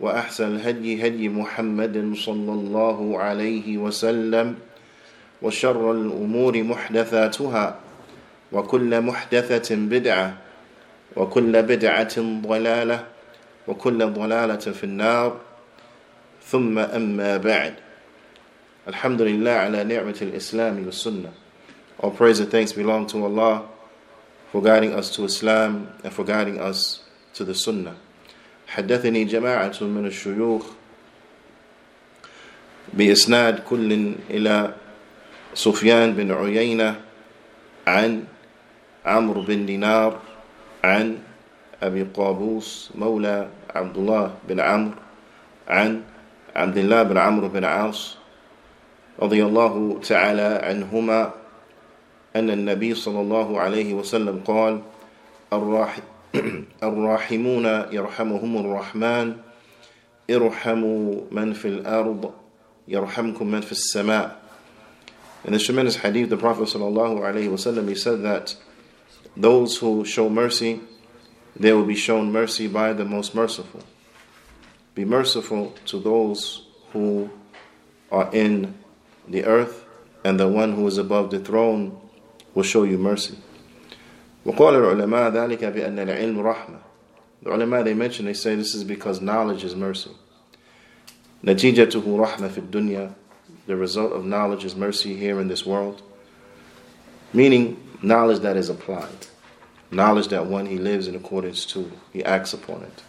وأحسن الهدي هدي محمد صلى الله عليه وسلم وشر الأمور محدثاتها وكل محدثة بدعة وكل بدعة ضلالة وكل ضلالة في النار. ثم أما بعد. الحمد لله على نعمة الإسلام والسنة. All praise and thanks belong to Allah for guiding us to Islam and for guiding us to the Sunnah. حدثني جماعة من الشيوخ بإسناد كل إلى سفيان بن عيينة عن عمرو بن دينار عن أبي قابوس مولى عبد الله بن عمرو عن عبد الله بن عمرو بن عاص رضي الله تعالى عنهما أن النبي صلى الله عليه وسلم قال الراحمون يرحمهم الرحمن ارحموا من في الأرض يرحمكم من في السماء In this tremendous hadith, the Prophet ﷺ, he said that those who show mercy, they will be shown mercy by the most merciful. Be merciful to those who are in the earth, and the one who is above the throne will show you mercy. وقال العلماء ذلك بأن العلم رحمة. The ulama they mention, they say this is because knowledge is mercy. نتيجته رحمة في الدنيا the result of knowledge is mercy here in this world. Meaning, knowledge that is applied. Knowledge that one he lives in accordance to, he acts upon it.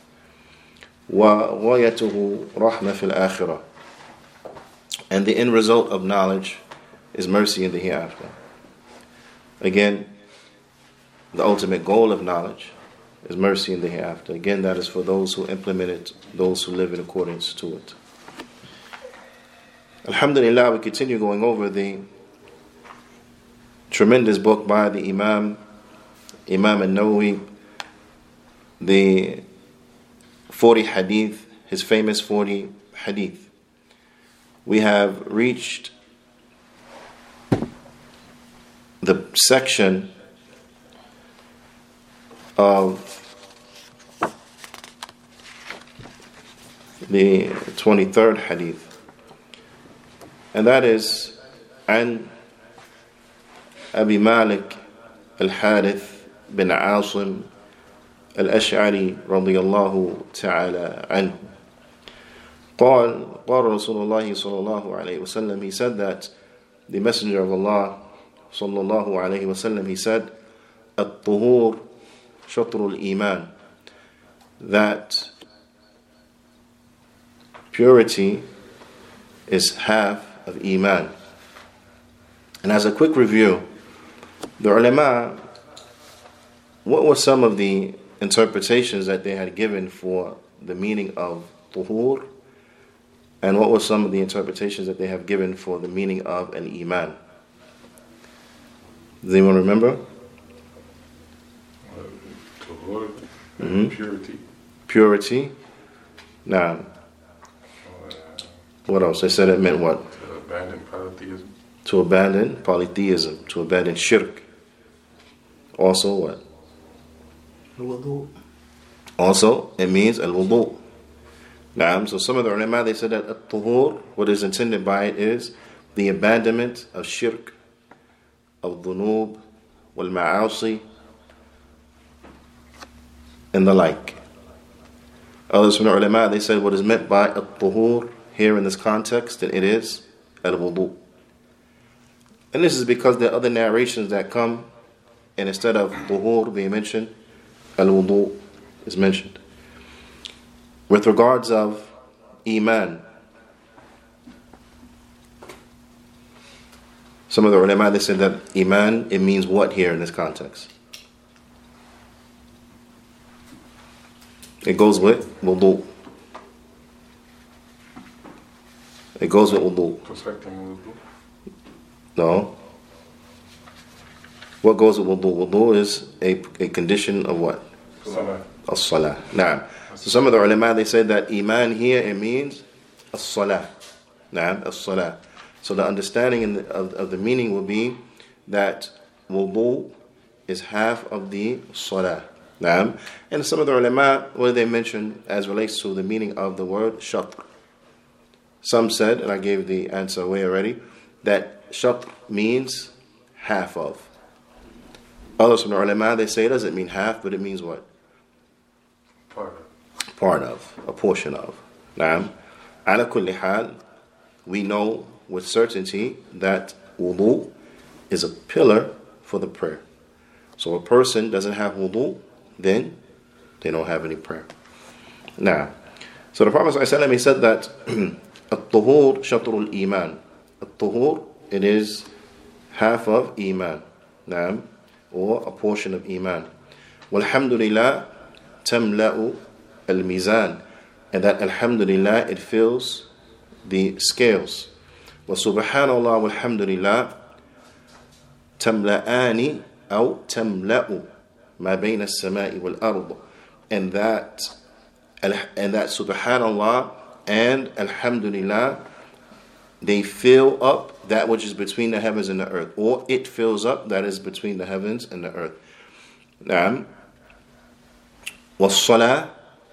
وغايته رحمة في الآخرة. And the end result of knowledge is mercy in the hereafter. Again, the ultimate goal of knowledge is mercy in the hereafter. Again, that is for those who implement it, those who live in accordance to it. Alhamdulillah, we continue going over the tremendous book by the Imam, Imam al-Nawawi, the 40 hadith, his famous 40 hadith. We have reached the section of the 23rd hadith. And that is عن أبي مالك الحارث بن عاصم الأشعري رضي الله تعالى عنه قال قال رسول الله صلى الله عليه وسلم he said that the messenger of Allah صلى الله عليه وسلم he said الطهور shatrul iman, that purity is half of iman. And as a quick review, the ulama, what were some of the interpretations that they had given for the meaning of tuhur, and what were some of the interpretations that they have given for the meaning of an iman? Does anyone remember? Tuhur, Mhm. purity. Purity. Now, Uh, what else? They said it meant what? to abandon polytheism. to abandon polytheism, to abandon shirk. Also, what? Al-wudu. Also, it means al wudu. Naam, so some of the ulama they said that at tuhur, what is intended by it is the abandonment of shirk, of dhunub, wal ma'asi, and the like. Others from the ulama they said what is meant by at tuhur here in this context, and it is al wudu. And this is because there are other narrations that come, and instead of tuhur being mentioned, al wudu is mentioned. With regards of Iman, some of the ulama they said that Iman it means what here in this context? It goes with wudu. It goes with wudu. Perfecting wudu. No. What goes with wudu? Wudu is a, a condition of what? Salah. As-salah. Naam. So some of the ulama they said that iman here it means as-salah. Naam, as-salah. So the understanding in the, of, of the meaning will be that wudu is half of the salah. Naam. And some of the ulama, what they mention as relates to the meaning of the word shatr. Some said, and I gave the answer away already, that shatr means half of. Others from the ulama, they say it doesn't mean half, but it means what? Part of. part of, a portion of. Naam. Ala kulli hal, we know with certainty that wudu is a pillar for the prayer. So a person doesn't have wudu, then they don't have any prayer. Now, so the Prophet ﷺ, he said that الطهور شطر الإيمان. الطهور, it is half of iman. Naam, or a portion of iman. Walhamdulillah tamla'u al-mizan. And that alhamdulillah, it fills the scales. Wa subhanallah walhamdulillah tamla'ani أو تملأ ما بين السماء والأرض. And that and that subhanallah and alhamdulillah they fill up that which is between the heavens and the earth or it fills up that is between the heavens and the earth نعم والصلاة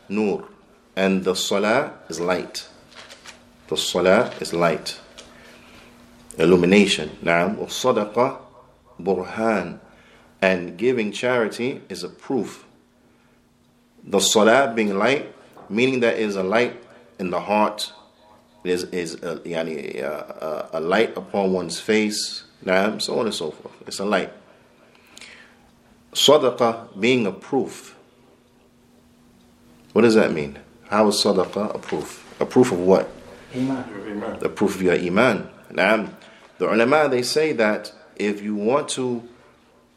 نور and the salah is light the salah is light illumination نعم والصدقة برهان And giving charity is a proof. The salah being light, meaning that is a light in the heart, there is, is a, yani, a, a, light upon one's face, so on and so forth. It's a light. Sadaqah being a proof. What does that mean? How is sadaqah a proof? A proof of what? Iman. The proof of your iman. Now, the ulama they say that if you want to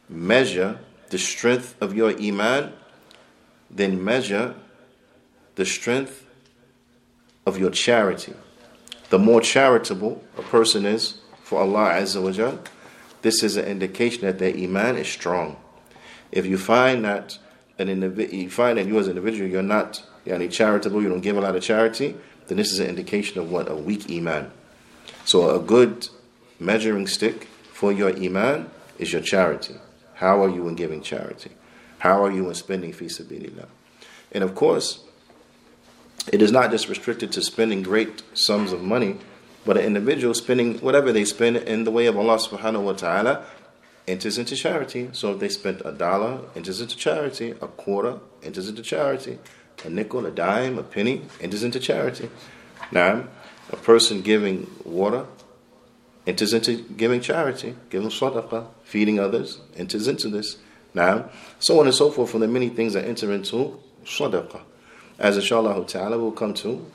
measure the strength of your iman, then measure the strength of your charity. The more charitable a person is for Allah Azza wa Jal, this is an indication that their iman is strong. If you find that an individual, you find that you as an individual, you're not yani, charitable, you don't give a lot of charity, then this is an indication of what a weak iman. So a good measuring stick for your iman is your charity. How are you in giving charity? How are you in spending fi sabilillah? And of course, it is not just restricted to spending great sums of money, but an individual spending whatever they spend in the way of Allah subhanahu wa ta'ala enters into charity. So if they spent a dollar, enters into charity. A quarter enters into charity. A nickel, a dime, a penny enters into charity. Now, a person giving water enters into giving charity, giving sadaqah, feeding others, enters into this. Now, so on and so forth from the many things that enter into sadaqah. As inshallah ta'ala we'll come to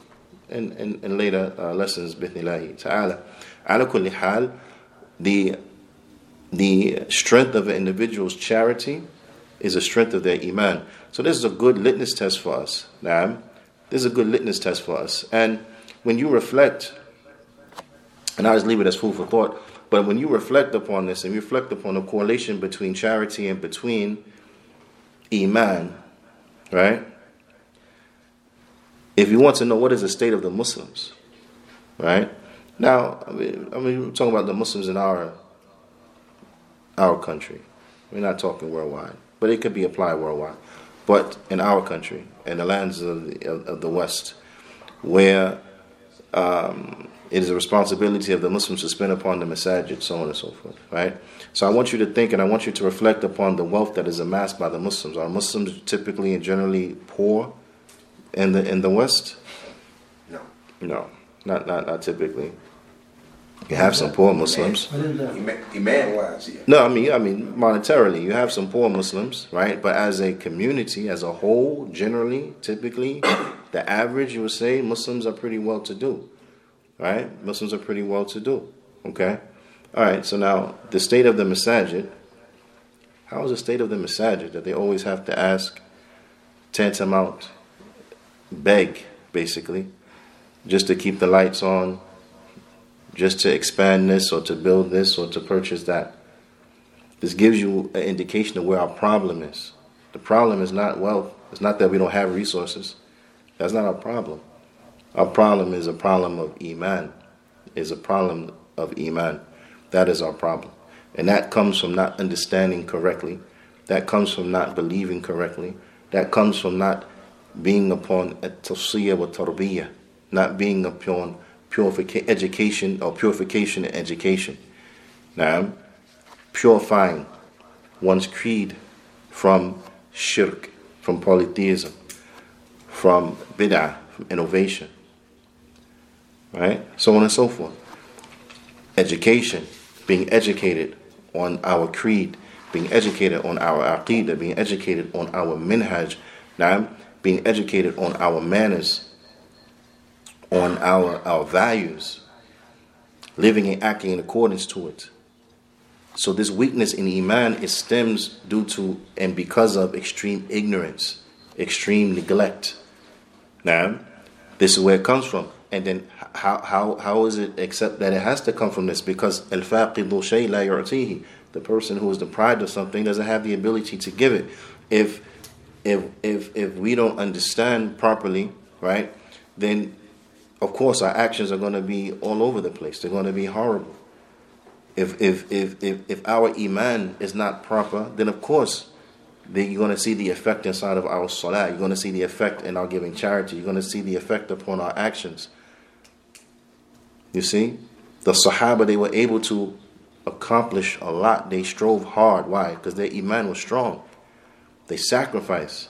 in, in, in later uh, lessons, bithnillahi ta'ala. Ala kulli hal, the the strength of an individual's charity is the strength of their iman. So this is a good litmus test for us. Naam. This is a good litmus test for us. And when you reflect, and I just leave it as food for thought, but when you reflect upon this and reflect upon the correlation between charity and between iman, right? If you want to know what is the state of the Muslims, right? Now, I mean, I mean, we're talking about the Muslims in our our country. We're not talking worldwide, but it could be applied worldwide. But in our country, in the lands of the, of, of the West, where um, it is a responsibility of the Muslims to spend upon the masajid, so on and so forth, right? So I want you to think and I want you to reflect upon the wealth that is amassed by the Muslims. Are Muslims typically and generally poor in the in the West? No. No, not not not typically. You have some poor Muslims. Iman wise, yeah. No, I mean, I mean monetarily, you have some poor Muslims, right? But as a community, as a whole, generally, typically, the average, you would say, Muslims are pretty well to do, right? Muslims are pretty well to do. Okay, all right. So now, the state of the masajid. How is the state of the masajid that they always have to ask, tantamount, beg, basically, just to keep the lights on, just to expand this or to build this or to purchase that. This gives you an indication of where our problem is. The problem is not wealth, it's not that we don't have resources. That's not our problem. Our problem is a problem of Iman, is a problem of Iman. That is our problem. And that comes from not understanding correctly. That comes from not believing correctly. That comes from not being upon a tasfiyah wa tarbiyah, not being upon purification, education or purification and education. Now, purifying one's creed from shirk, from polytheism, from bid'ah, from innovation, right? So on and so forth. Education, being educated on our creed, being educated on our aqidah, being educated on our minhaj, now being educated on our manners, on our, our values, living and acting in accordance to it. So this weakness in Iman it stems due to and because of extreme ignorance, extreme neglect. Now, this is where it comes from. And then how, how, how is it except that it has to come from this? Because al-faqidu shay la yu'tihi. The person who is deprived of something doesn't have the ability to give it. If if if if we don't understand properly, right, then of course our actions are going to be all over the place. They're going to be horrible. If if if if, if our iman is not proper, then of course you're going to see the effect inside of our salah. You're going to see the effect in our giving charity. You're going to see the effect upon our actions. You see, the Sahaba they were able to accomplish a lot. They strove hard. Why? Because their iman was strong. They sacrificed.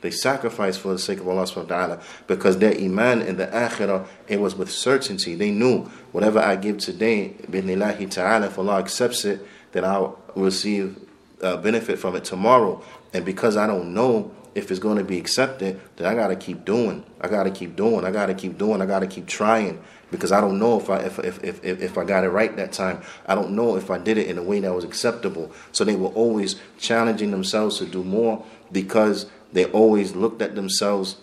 They sacrificed for the sake of Allah subhanahu wa ta'ala because their iman in the akhirah, it was with certainty. They knew whatever I give today, bidnillahi ta'ala, if Allah accepts it, then I'll receive uh, benefit from it tomorrow. And because I don't know if it's going to be accepted, then I got to keep doing. I got to keep doing. I got to keep doing. I got to keep trying because I don't know if I if, if, if, if I got it right that time. I don't know if I did it in a way that was acceptable. So they were always challenging themselves to do more because they always looked at themselves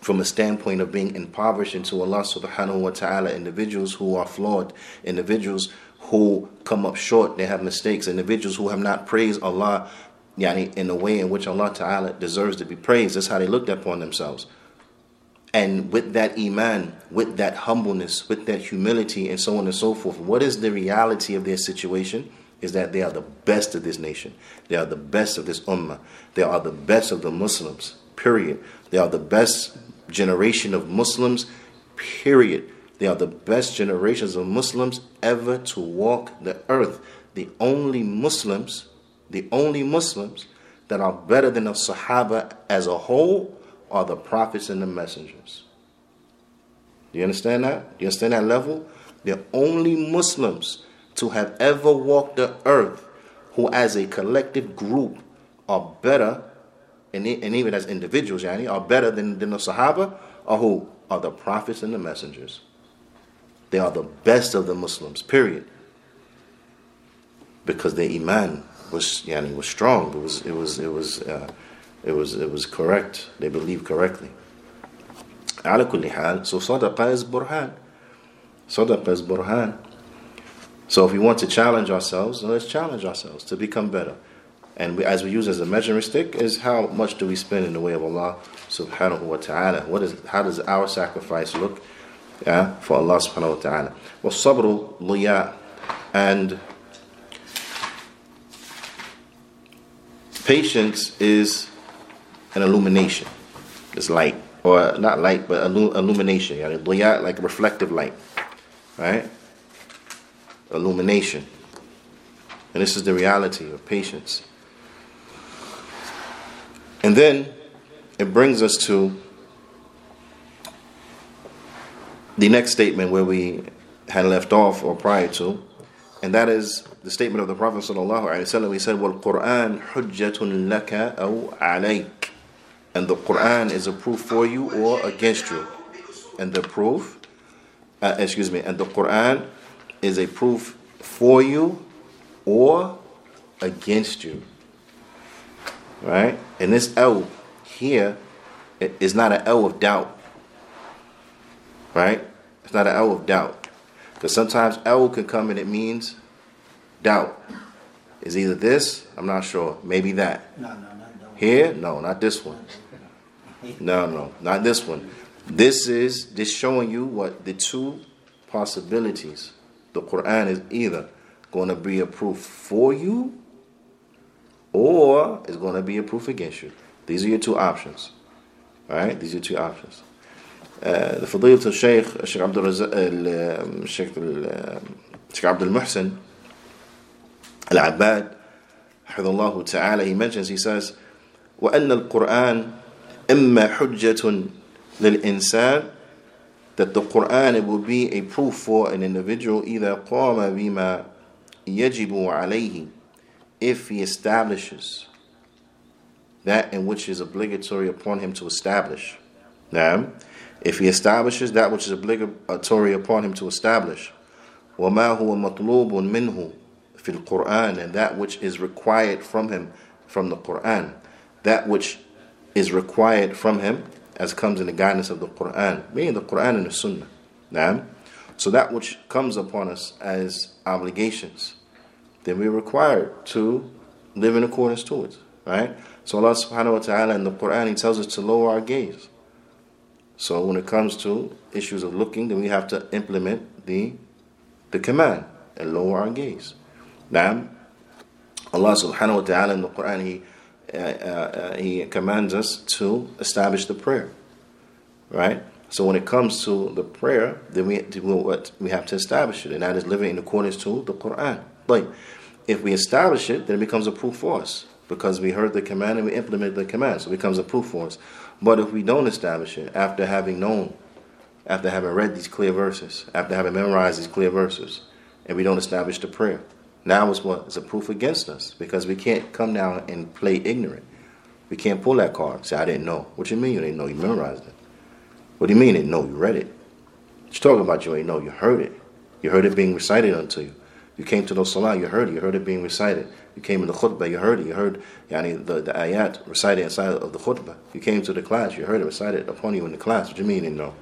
from a standpoint of being impoverished into Allah subhanahu wa ta'ala, individuals who are flawed, individuals who come up short, they have mistakes, individuals who have not praised Allah yani, in the way in which Allah ta'ala deserves to be praised. That's how they looked upon themselves. And with that iman, with that humbleness, with that humility, and so on and so forth, what is the reality of their situation? is that they are the best of this nation. They are the best of this ummah. They are the best of the Muslims, period. They are the best generation of Muslims, period. They are the best generations of Muslims ever to walk the earth. The only Muslims, the only Muslims that are better than the Sahaba as a whole are the prophets and the messengers. Do you understand that? Do you understand that level? The only Muslims to have ever walked the earth who, as a collective group, are better, and, and even as individuals, yani, are better than, than the Sahaba, are who? Are the prophets and the messengers. They are the best of the Muslims, period. Because their iman was yani, was strong. It was it was it was uh, it was it was correct. They believed correctly. على كل حال so صدقة is burhan. صدقة is burhan. So if we want to challenge ourselves, let's challenge ourselves to become better. And we, as we use as a measuring stick is how much do we spend in the way of Allah subhanahu wa ta'ala. What is how does our sacrifice look yeah, for Allah subhanahu wa ta'ala. وَالصَّبْرُ ضِيَاء And patience is and illumination. It's light, or not light, but illumination. Yani diyat, like reflective light, right? Illumination. And this is the reality of patience. And then it brings us to the next statement where we had left off or prior to, and that is the statement of the Prophet sallallahu alaihi wasallam. He said, "Well, Quran hujjatun laka aw alayk." And the Quran is a proof for you or against you, and the proof, uh, excuse me, and the Quran is a proof for you or against you. Right? And this L here is not an L of doubt right? It's not an L of doubt. Because sometimes L can come and it means doubt. Is either this, I'm not sure, maybe that. No, no, one. Here, no, not this one. No, no, not this one. This is just showing you what the two possibilities. The Quran is either going to be a proof for you or it's going to be a proof against you. These are your two options. All right, these are two options. Uh, the Fadilat of Shaykh, uh, Shaykh Abdul, Raz- uh, um, Shaykh, um, Shaykh Abdul Muhsin Al Abbad, Ta'ala, he mentions, he says, وأن القرآن إما حجة للإنسان that the Quran it will be a proof for an individual إذا قام بما يجب عليه if he establishes that in which is obligatory upon him to establish. Now, if he establishes that which is obligatory upon him to establish, وَمَا هُوَ مَطْلُوبٌ مِنْهُ فِي الْقُرْآنِ And that which is required from him from the Qur'an. That which is required from him as comes in the guidance of the Qur'an, meaning the Qur'an and the Sunnah. Now, so that which comes upon us as obligations, then we're required to live in accordance to it. Right? So Allah subhanahu wa ta'ala in the Quran He tells us to lower our gaze. So when it comes to issues of looking, then we have to implement the the command and lower our gaze. Now, Allah subhanahu wa ta'ala in the Quran, He uh, uh, He commands us to establish the prayer. Right? So when it comes to the prayer, then we what we have to establish it, and that is living in accordance to the Quran. Like if we establish it, then it becomes a proof for us because we heard the command and we implemented the command, so it becomes a proof for us. But if we don't establish it after having known, after having read these clear verses, after having memorized these clear verses, and we don't establish the prayer, now it's what? It's a proof against us because we can't come down and play ignorant. We can't pull that card. and Say, I didn't know. What you mean you didn't know? You memorized it. What do you mean you didn't know? You read it. What you talking about? You ain't know. You heard it. You heard it being recited unto you. You came to the salah, you heard it, you heard it being recited. You came in the khutbah, you heard it, you heard yani, the, the ayat recited inside of the khutbah. You came to the class, you heard it recited upon you in the class. What do you mean you know?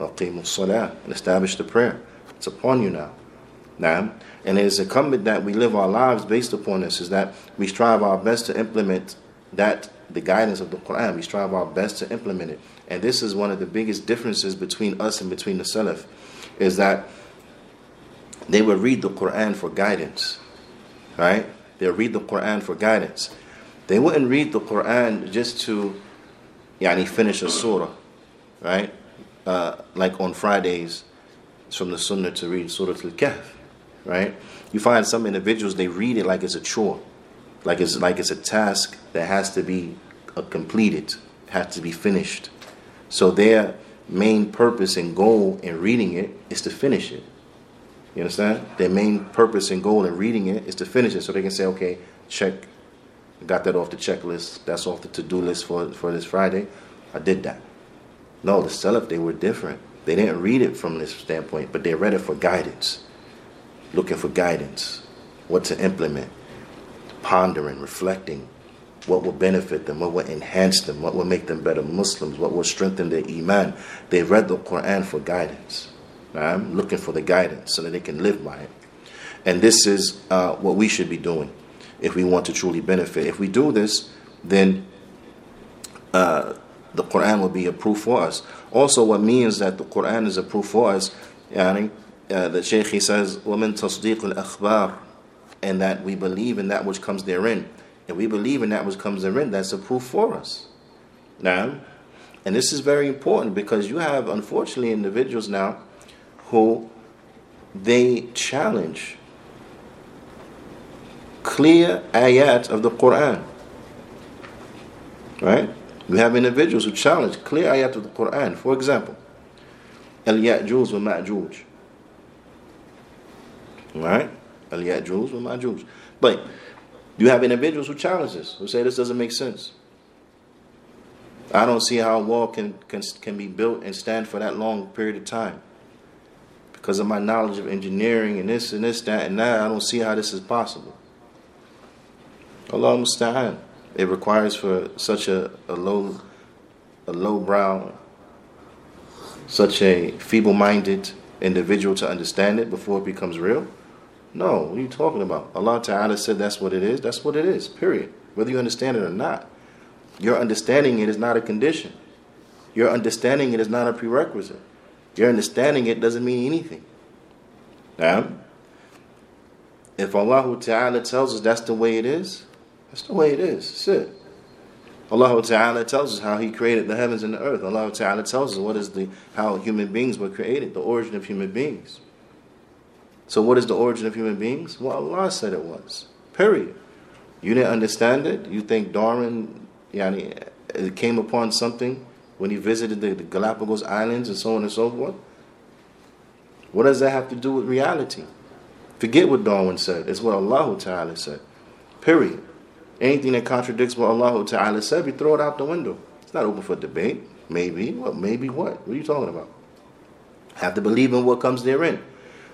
Aqimu salah and establish the prayer. It's upon you now. Now, and it is incumbent that we live our lives based upon this, is that we strive our best to implement that the guidance of the Quran. We strive our best to implement it. And this is one of the biggest differences between us and between the Salaf, is that they would read the Quran for guidance, right? They'll read the Quran for guidance. They wouldn't read the Quran just to, yani, finish a surah, right? Uh, like on Fridays, from the Sunnah to read Surah Al-Kahf, right? You find some individuals they read it like it's a chore, like it's like it's a task that has to be uh, completed, has to be finished. So their main purpose and goal in reading it is to finish it. You understand? Their main purpose and goal in reading it is to finish it so they can say, okay, check, got that off the checklist, that's off the to do list for, for this Friday. I did that. No, the Salaf, they were different. They didn't read it from this standpoint, but they read it for guidance, looking for guidance, what to implement, pondering, reflecting, what will benefit them, what will enhance them, what will make them better Muslims, what will strengthen their Iman. They read the Quran for guidance. I'm looking for the guidance so that they can live by it. And this is uh, what we should be doing if we want to truly benefit. If we do this, then uh, the Quran will be a proof for us. Also, what means that the Quran is a proof for us, yani, uh, the Shaykh he says, "Woman tasdiq al and that we believe in that which comes therein. If we believe in that which comes therein, that's a proof for us. Now, and this is very important because you have, unfortunately, individuals now who they challenge clear ayat of the Quran. Right? We have individuals who challenge clear ayat of the Quran. For example, Al Ya'juj wa Ma'juj. Right? Al with my Ma'juj. But you have individuals who challenge this, who say this doesn't make sense. I don't see how a wall can, can, can be built and stand for that long period of time. Because of my knowledge of engineering and this and this, that and that, I don't see how this is possible. Allah musta'an. It requires for such a, a low a low brow, such a feeble minded individual to understand it before it becomes real? No, what are you talking about? Allah Ta'ala said that's what it is, that's what it is, period. Whether you understand it or not. Your understanding it is not a condition. Your understanding it is not a prerequisite. Your understanding it doesn't mean anything. Now, if Allah Ta'ala tells us that's the way it is, that's the way it is. That's it. Allah Ta'ala tells us how He created the heavens and the earth. Allah Ta'ala tells us what is the how human beings were created, the origin of human beings. So what is the origin of human beings? Well Allah said it was. Period. You didn't understand it? You think Darwin yani, uh, came upon something when he visited the, the Galapagos Islands and so on and so forth? What does that have to do with reality? Forget what Darwin said. It's what Allah Ta'ala said. Period. Anything that contradicts what Allah Ta'ala said, we throw it out the window. It's not open for debate. Maybe. What? Maybe what? What are you talking about? Have to believe in what comes therein.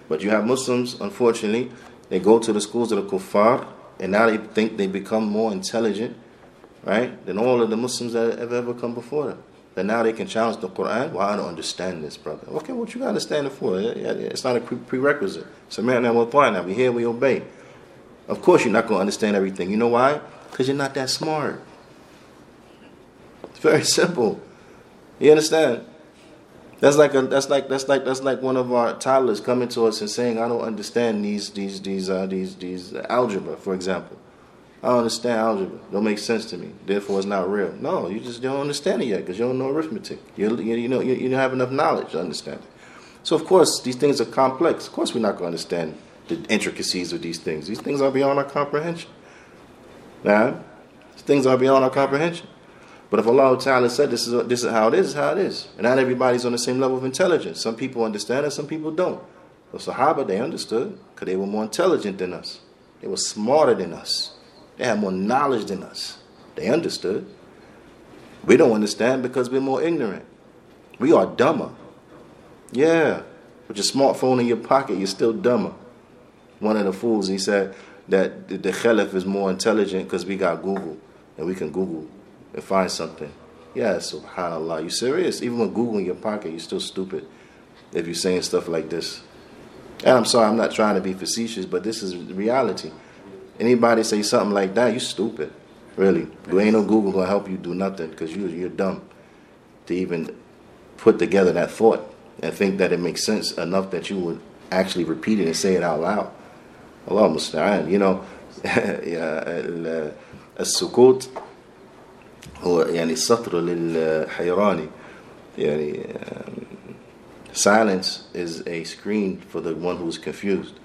But you have Muslims, unfortunately, they go to the schools of the kuffar, and now they think they become more intelligent, right, than all of the Muslims that have ever come before them. And now they can challenge the Quran. Well, I don't understand this, brother. Okay, what you got to understand it for? It's not a prerequisite. So, man, now we hear, we obey. Of course, you're not going to understand everything. You know why? Because you're not that smart. It's very simple. You understand? That's like a that's like that's like that's like one of our toddlers coming to us and saying, "I don't understand these these these uh, these these algebra, for example. I don't understand algebra. Don't make sense to me. Therefore, it's not real. No, you just don't understand it yet because you don't know arithmetic. You you know you, you don't have enough knowledge to understand it. So of course, these things are complex. Of course, we're not going to understand the intricacies of these things. These things are beyond our comprehension. Now, things are beyond our comprehension. But if Allah Ta'ala said this is, this is how it is, how it is. And not everybody's on the same level of intelligence. Some people understand and some people don't. The Sahaba, they understood because they were more intelligent than us. They were smarter than us. They had more knowledge than us. They understood. We don't understand because we're more ignorant. We are dumber. Yeah. With your smartphone in your pocket, you're still dumber. One of the fools, he said that the Khalaf is more intelligent because we got Google and we can Google and find something. Yeah, subhanAllah. You serious? Even with Google in your pocket, you're still stupid if you're saying stuff like this. And I'm sorry, I'm not trying to be facetious, but this is reality. Anybody say something like that, you stupid. Really. There ain't no Google gonna help you do nothing because you, you're dumb to even put together that thought and think that it makes sense enough that you would actually repeat it and say it out loud. Allah musta'an. You know, السكوت هو يعني سطر للحيراني يعني silence is a screen for the one who's confused.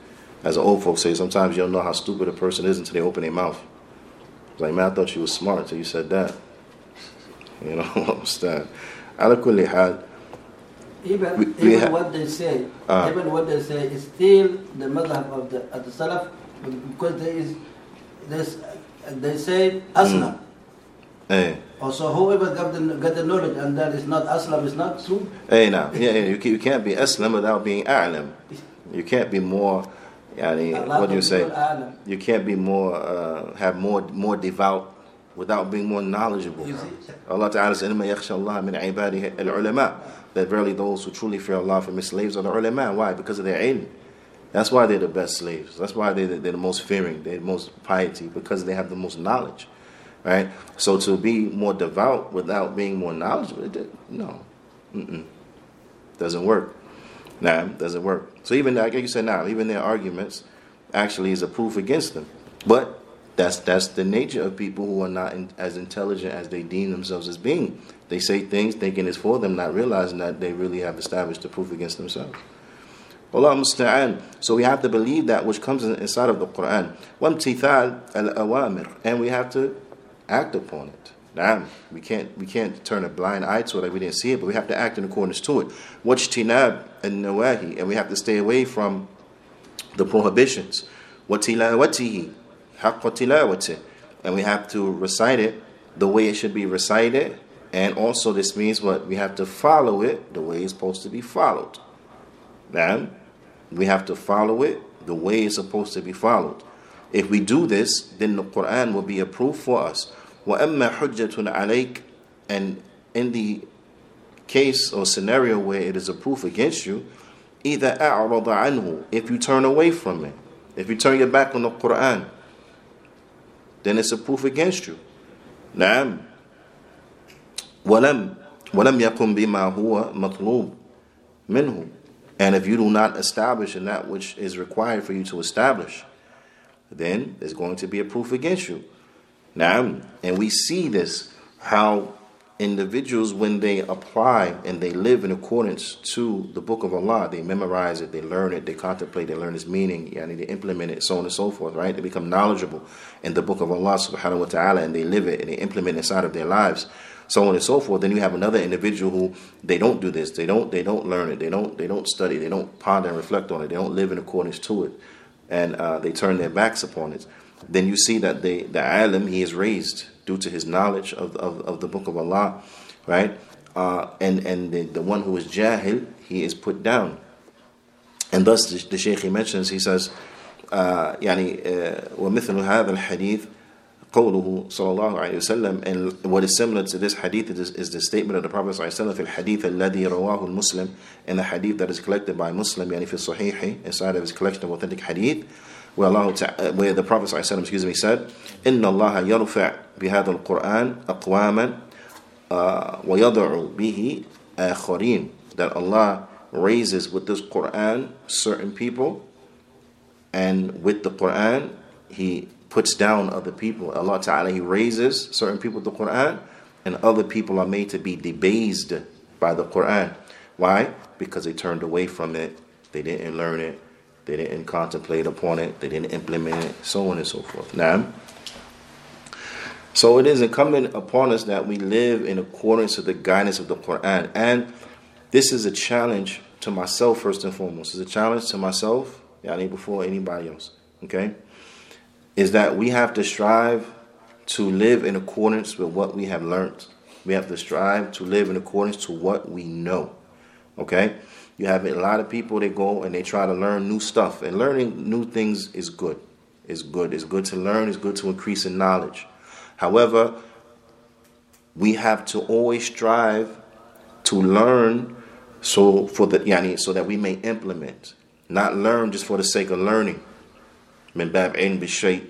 As the old folks say, sometimes you don't know how stupid a person is until they open their mouth. It's like, man, I thought you was smart until you said that. You know, understand? على كل حال Even, We- we even ha- what they say, Ah. even what they say is still the madhab of the, of the Salaf because there is this they say Aslam. Hey, Also, whoever got the, got the knowledge and that is not Aslam is not true. hey now, yeah, yeah, you, can, you can't be Aslam without being A'lam. You can't be more, yani, Allah what do you say? people A'lam. You can't be more, uh, have more, more devout without being more knowledgeable. You see? Allah Ta'ala says, إِنَّمَا يَخْشَى اللَّهَ مِنْ عِبَادِهِ الْعُلَمَاء That verily those who truly fear Allah from His slaves are the ulama. Why? Because of their ilm. That's why they're the best slaves. That's why they're the, they're the most fearing. They're the most piety because they have the most knowledge. right? So to be more devout without being more knowledgeable, it, no, Mm-mm. doesn't work. Nah, doesn't work. So even like you said now, even their arguments actually is a proof against them. But that's that's the nature of people who are not in, as intelligent as they deem themselves as being. They say things thinking it's for them, not realizing that they really have established the proof against themselves. Allah musta'an. So we have to believe that which comes inside of the Quran. وَامْتِثَالْ الْأَوَامِرِ And we have to act upon it. Now we can't we can't turn a blind eye to it like we didn't see it, but we have to act in accordance to it. Wajtinab and nawahi, and we have to stay away from the prohibitions. Watilawatihi, haqqa and we have to recite it the way it should be recited, and also this means what we have to follow it the way it's supposed to be followed. Now, we have to follow it the way it's supposed to be followed. If we do this, then the Quran will be approved for us. وَأَمَّا حُجَّةٌ عَلَيْكَ And in the case or scenario where it is a proof against you, either أَعْرَضَ عَنْهُ If you turn away from it, if you turn your back on the Quran, then it's a proof against you. نعم ولم ولم يقم بما هو مطلوب منه and if you do not establish in that which is required for you to establish, then there's going to be a proof against you. Now, and we see this how individuals, when they apply and they live in accordance to the book of Allah, they memorize it, they learn it, they contemplate, they learn its meaning, and they implement it, so on and so forth, right? They become knowledgeable in the book of Allah subhanahu wa ta'ala and they live it and they implement it inside of their lives so on and so forth. Then you have another individual who they don't do this. They don't they don't learn it. They don't they don't study. They don't ponder and reflect on it. They don't live in accordance to it, and uh, they turn their backs upon it Then you see that they, the alim he is raised due to his knowledge of, of, of the book of Allah, right? Uh, and and the, the one who is jahil he is put down. And thus the, the Shaykh he mentions he says, uh, يعني ومثل هذا الحديث قوله صلى الله عليه وسلم and what is similar to this hadith is, is the statement of the Prophet صلى الله عليه وسلم في الحديث الذي رواه المسلم in the hadith that is collected by Muslim يعني في الصحيح inside of his collection of authentic hadith where Allah ta- uh, where the Prophet ﷺ, excuse me said, "Inna Allah yarfa' bihadha al-Quran aqwaman uh, wa yad'u bihi akharin." That Allah raises with this Quran certain people, and with the Quran He puts down other people. Allah Ta'ala He raises certain people with the Quran, and other people are made to be debased by the Quran. Why? Because they turned away from it, they didn't learn it, they didn't contemplate upon it, they didn't implement it, so on and so forth. Now, so it is incumbent upon us that we live in accordance with the guidance of the Quran. And this is a challenge to myself, first and foremost. It's a challenge to myself, yani before anybody else. Okay? is that we have to strive to live in accordance with what we have learned. We have to strive to live in accordance to what we know. Okay? You have a lot of people that go and they try to learn new stuff. And learning new things is good. It's good. It's good to learn, it's good to increase in knowledge. However, we have to always strive to learn so for the yani so that we may implement. Not learn just for the sake of learning min bab ilm b'shay.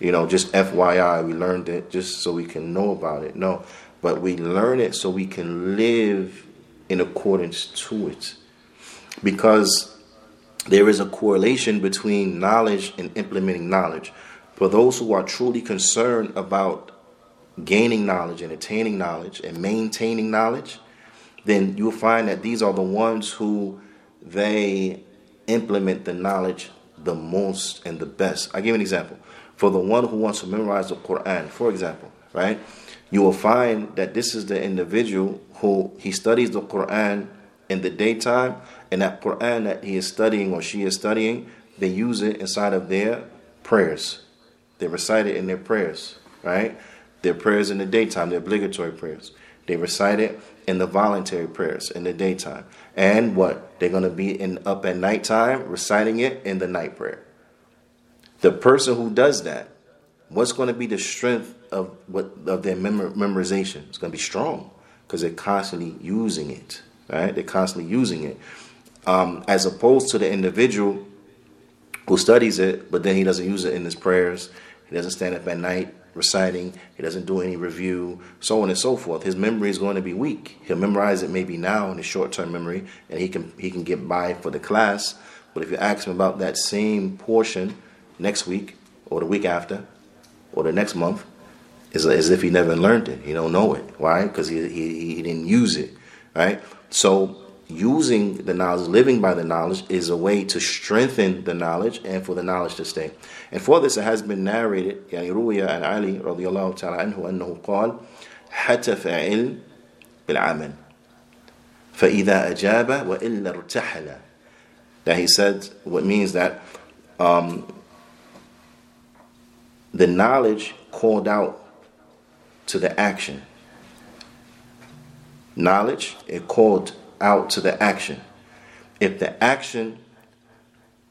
You know, just FYI, we learned it just so we can know about it. No, but we learn it so we can live in accordance to it. Because there is a correlation between knowledge and implementing knowledge. For those who are truly concerned about gaining knowledge and attaining knowledge and maintaining knowledge, then you'll find that these are the ones who they implement the knowledge the most and the best. I give an example. For the one who wants to memorize the Quran, for example, right? You will find that this is the individual who he studies the Quran in the daytime, and that Quran that he is studying or she is studying, they use it inside of their prayers. They recite it in their prayers, right? Their prayers in the daytime, their obligatory prayers. They recite it in the voluntary prayers in the daytime. And what? They're going to be in up at nighttime reciting it in the night prayer. The person who does that, what's going to be the strength of what of their memor, memorization? It's going to be strong because they're constantly using it. Right? They're constantly using it, um, as opposed to the individual who studies it, but then he doesn't use it in his prayers. He doesn't stand up at night reciting, he doesn't do any review, so on and so forth, his memory is going to be weak. He'll memorize it maybe now in his short-term memory, and he can he can get by for the class. But if you ask him about that same portion next week or the week after or the next month, it's as if he never learned it. He don't know it. Why? Because he, he he didn't use it. Right. So using the knowledge, living by the knowledge, is a way to strengthen the knowledge and for the knowledge to stay. And for this, it has been narrated, يعني روي عن علي رضي الله تعالى عنه أنه قال حتف علم بالعمل فإذا أجاب وإلا ارتحل that he said what means that um, the knowledge called out to the action knowledge it called out to the action. If the action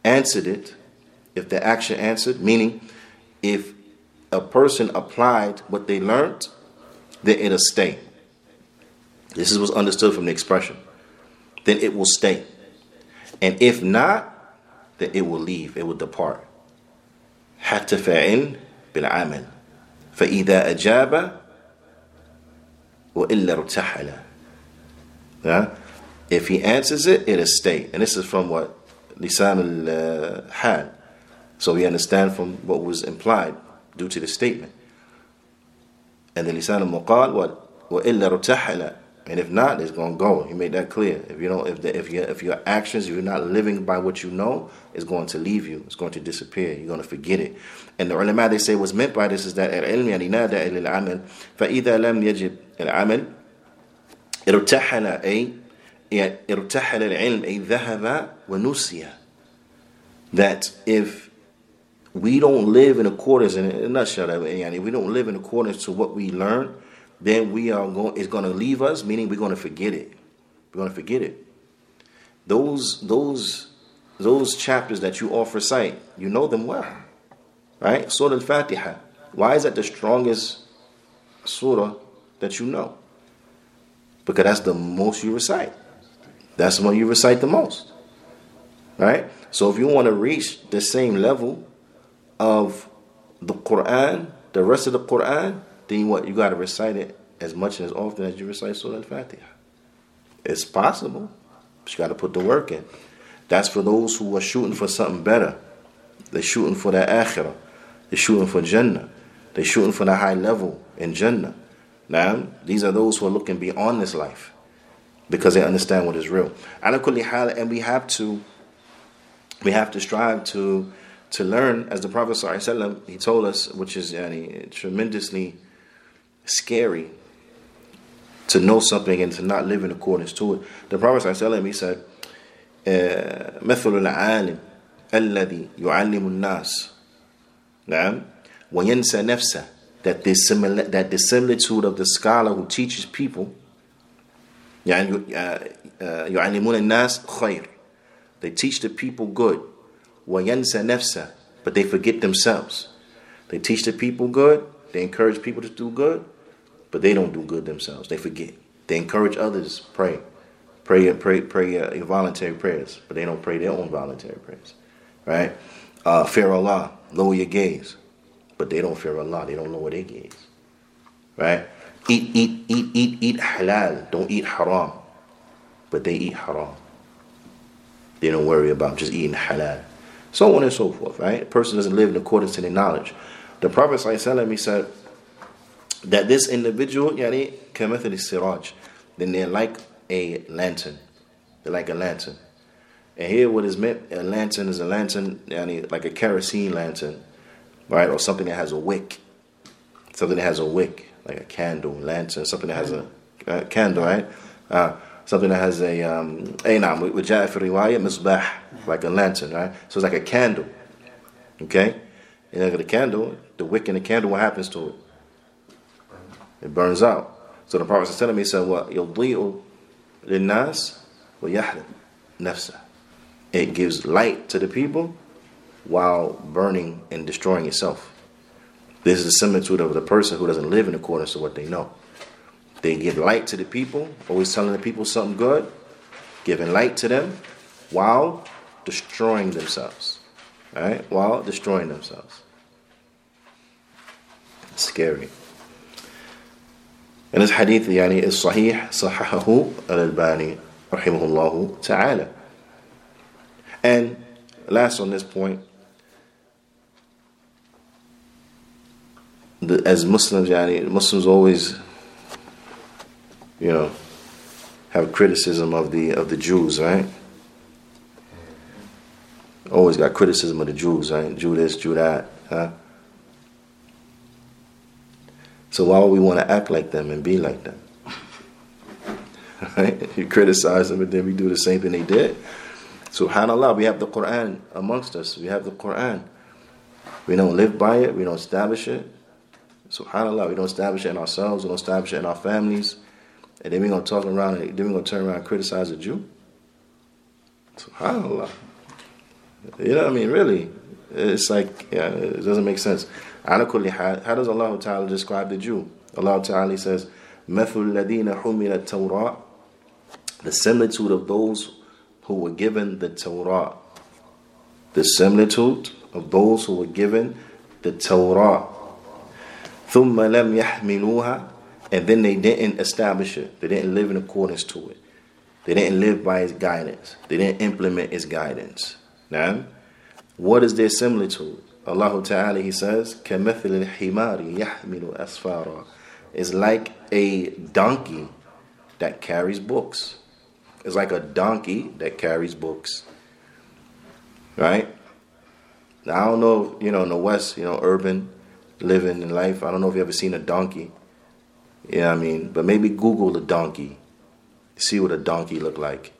answered it, if the action answered, meaning if a person applied what they learned, then it'll stay. This is what's understood from the expression. Then it will stay. And if not, then it will leave, it will depart. حتى فاعل بالعمل فإذا أجاب وإلا ارتحل. Yeah? If he answers it, it'll stay. And this is from what? Lisan al-Hal. So we understand from what was implied due to the statement. And the Lisan al-Muqal, what? وَإِلَّا رُتَحَلَ And if not, it's going to go. He made that clear. If you don't, if the, if your if your actions, if you're not living by what you know, it's going to leave you. It's going to disappear. You're going to forget it. And the ulama they say what's meant by this is that العلم يعني نادى إلى العمل فإذا لم يجب العمل ارتحل أي ارتحل العلم أي ذهب ونسي that if we don't live in accordance in a nutshell يعني if we don't live in accordance to what we learn then we are going it's going to leave us meaning we're going to forget it we're going to forget it those those those chapters that you offer sight you know them well right surah al-fatiha why is that the strongest surah that you know because that's the most you recite that's the one you recite the most. Right? So if you want to reach the same level of the Quran, the rest of the Quran, then what? You got to recite it as much and as often as you recite Surah Al-Fatiha. It's possible, but you got to put the work in. That's for those who are shooting for something better. They're shooting for the akhirah. They're shooting for Jannah. They're shooting for the high level in Jannah. Now, these are those who are looking beyond this life because they understand what is real. And we have to we have to strive to to learn as the Prophet ﷺ, he told us, which is yani, tremendously scary to know something and to not live in accordance to it. The Prophet ﷺ, he said, مثل العالم الذي يعلم الناس نعم وينسى نفسه that the, simil- that the similitude of the scholar who teaches people يعني يعلمون الناس خير they teach the people good وينسى نفسه but they forget themselves they teach the people good they encourage people to do good but they don't do good themselves they forget they encourage others pray pray pray pray uh, voluntary prayers but they don't pray their own voluntary prayers right uh, fear Allah lower your gaze but they don't fear Allah they don't lower their gaze right Eat, eat, eat, eat, eat halal. Don't eat haram. But they eat haram. They don't worry about just eating halal. So on and so forth, right? A person doesn't live in accordance to their knowledge. The Prophet ﷺ, he said that this individual, yani, kamathali siraj, then they're like a lantern. They're like a lantern. And here what is meant, a lantern is a lantern, yani, like a kerosene lantern, right? Or something that has a wick. Something that has a wick like a candle, lantern, something that has a, a candle, right? Uh, something that has a um, ainam with ja'at riwayah misbah, like a lantern, right? So it's like a candle, okay? And at the candle, the wick in the candle, what happens to it? It burns out. So the Prophet telling me, he said, "What linnas nafsa." It gives light to the people while burning and destroying itself. This is the similitude of the person who doesn't live in accordance to what they know. They give light to the people, always telling the people something good, giving light to them while destroying themselves. Right? While destroying themselves. It's scary. And this hadith yani, is sahih, sahahahu al-Albani, rahimahullahu ta'ala. And last on this point, as Muslims, yani, Muslims always, you know, have criticism of the of the Jews, right? Always got criticism of the Jews, right? Jew this, Jew that, huh? So why would we want to act like them and be like them? right? You criticize them and then we do the same thing they did. Subhanallah, we have the Quran amongst us. We have the Quran. We don't live by it, we don't establish it subhanallah, we don't establish it in ourselves, we don't establish it in our families. And then we're gonna talk around and then we're gonna turn around and criticize a Jew. SubhanAllah. You know what I mean? Really. It's like yeah, it doesn't make sense. How does Allah Ta'ala describe the Jew? Allah Ta'ala says, Methul Humilat Torah, the similitude of those who were given the Torah. The similitude of those who were given the Torah. ثُمَّ لَمْ يَحْمِلُوهَا And then they didn't establish it. They didn't live in accordance to it. They didn't live by its guidance. They didn't implement its guidance. Now, what is their similitude? Allah Ta'ala, He says, كَمَثِلِ الْحِمَارِ يَحْمِلُ أَسْفَارًا It's like a donkey that carries books. It's like a donkey that carries books. Right? Now, I don't know, you know, in the West, you know, urban living in life, I don't know if you ever seen a donkey. Yeah, I mean, but maybe Google a donkey. See what a donkey look like.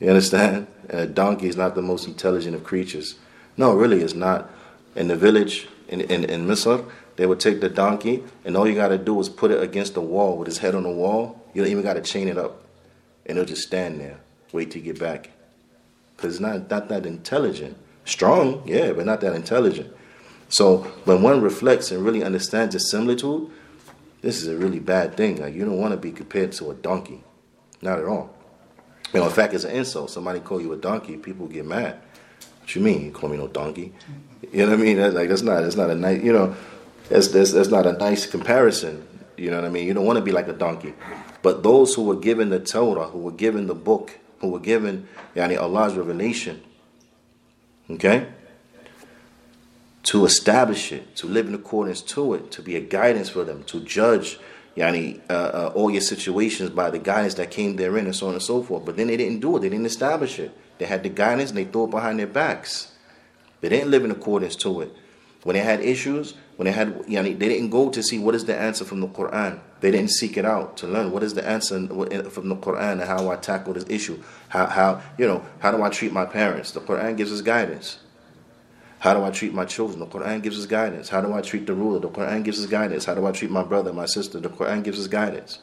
You understand? And a donkey is not the most intelligent of creatures. No, really, it's not. In the village in, in, in Misr, they would take the donkey, and all you got to do is put it against the wall with his head on the wall. You don't even got to chain it up. And it'll just stand there, wait to get back. Because it's not, not that intelligent. Strong, yeah, but not that intelligent. So when one reflects and really understands the similitude, this is a really bad thing. Like you don't want to be compared to a donkey. Not at all. You know, in fact, it's an insult. Somebody call you a donkey, people get mad. What you mean? You call me no donkey? You know what I mean? That's like that's not that's not a nice you know, that's that's, that's not a nice comparison. You know what I mean? You don't want to be like a donkey. But those who were given the Torah, who were given the book, who were given yani Allah's revelation, okay, to establish it, to live in accordance to it, to be a guidance for them, to judge yani, uh, uh, all your situations by the guidance that came therein, and so on and so forth. But then they didn't do it, they didn't establish it. They had the guidance and they threw it behind their backs. They didn't live in accordance to it. When they had issues, when they had, yani, they didn't go to see what is the answer from the Quran. They didn't seek it out to learn what is the answer from the Quran and how I tackle this issue. How, how, you know, how do I treat my parents? The Quran gives us guidance. How do I treat my children? The Quran gives us guidance. How do I treat the ruler? The Quran gives us guidance. How do I treat my brother, my sister? The Quran gives us guidance.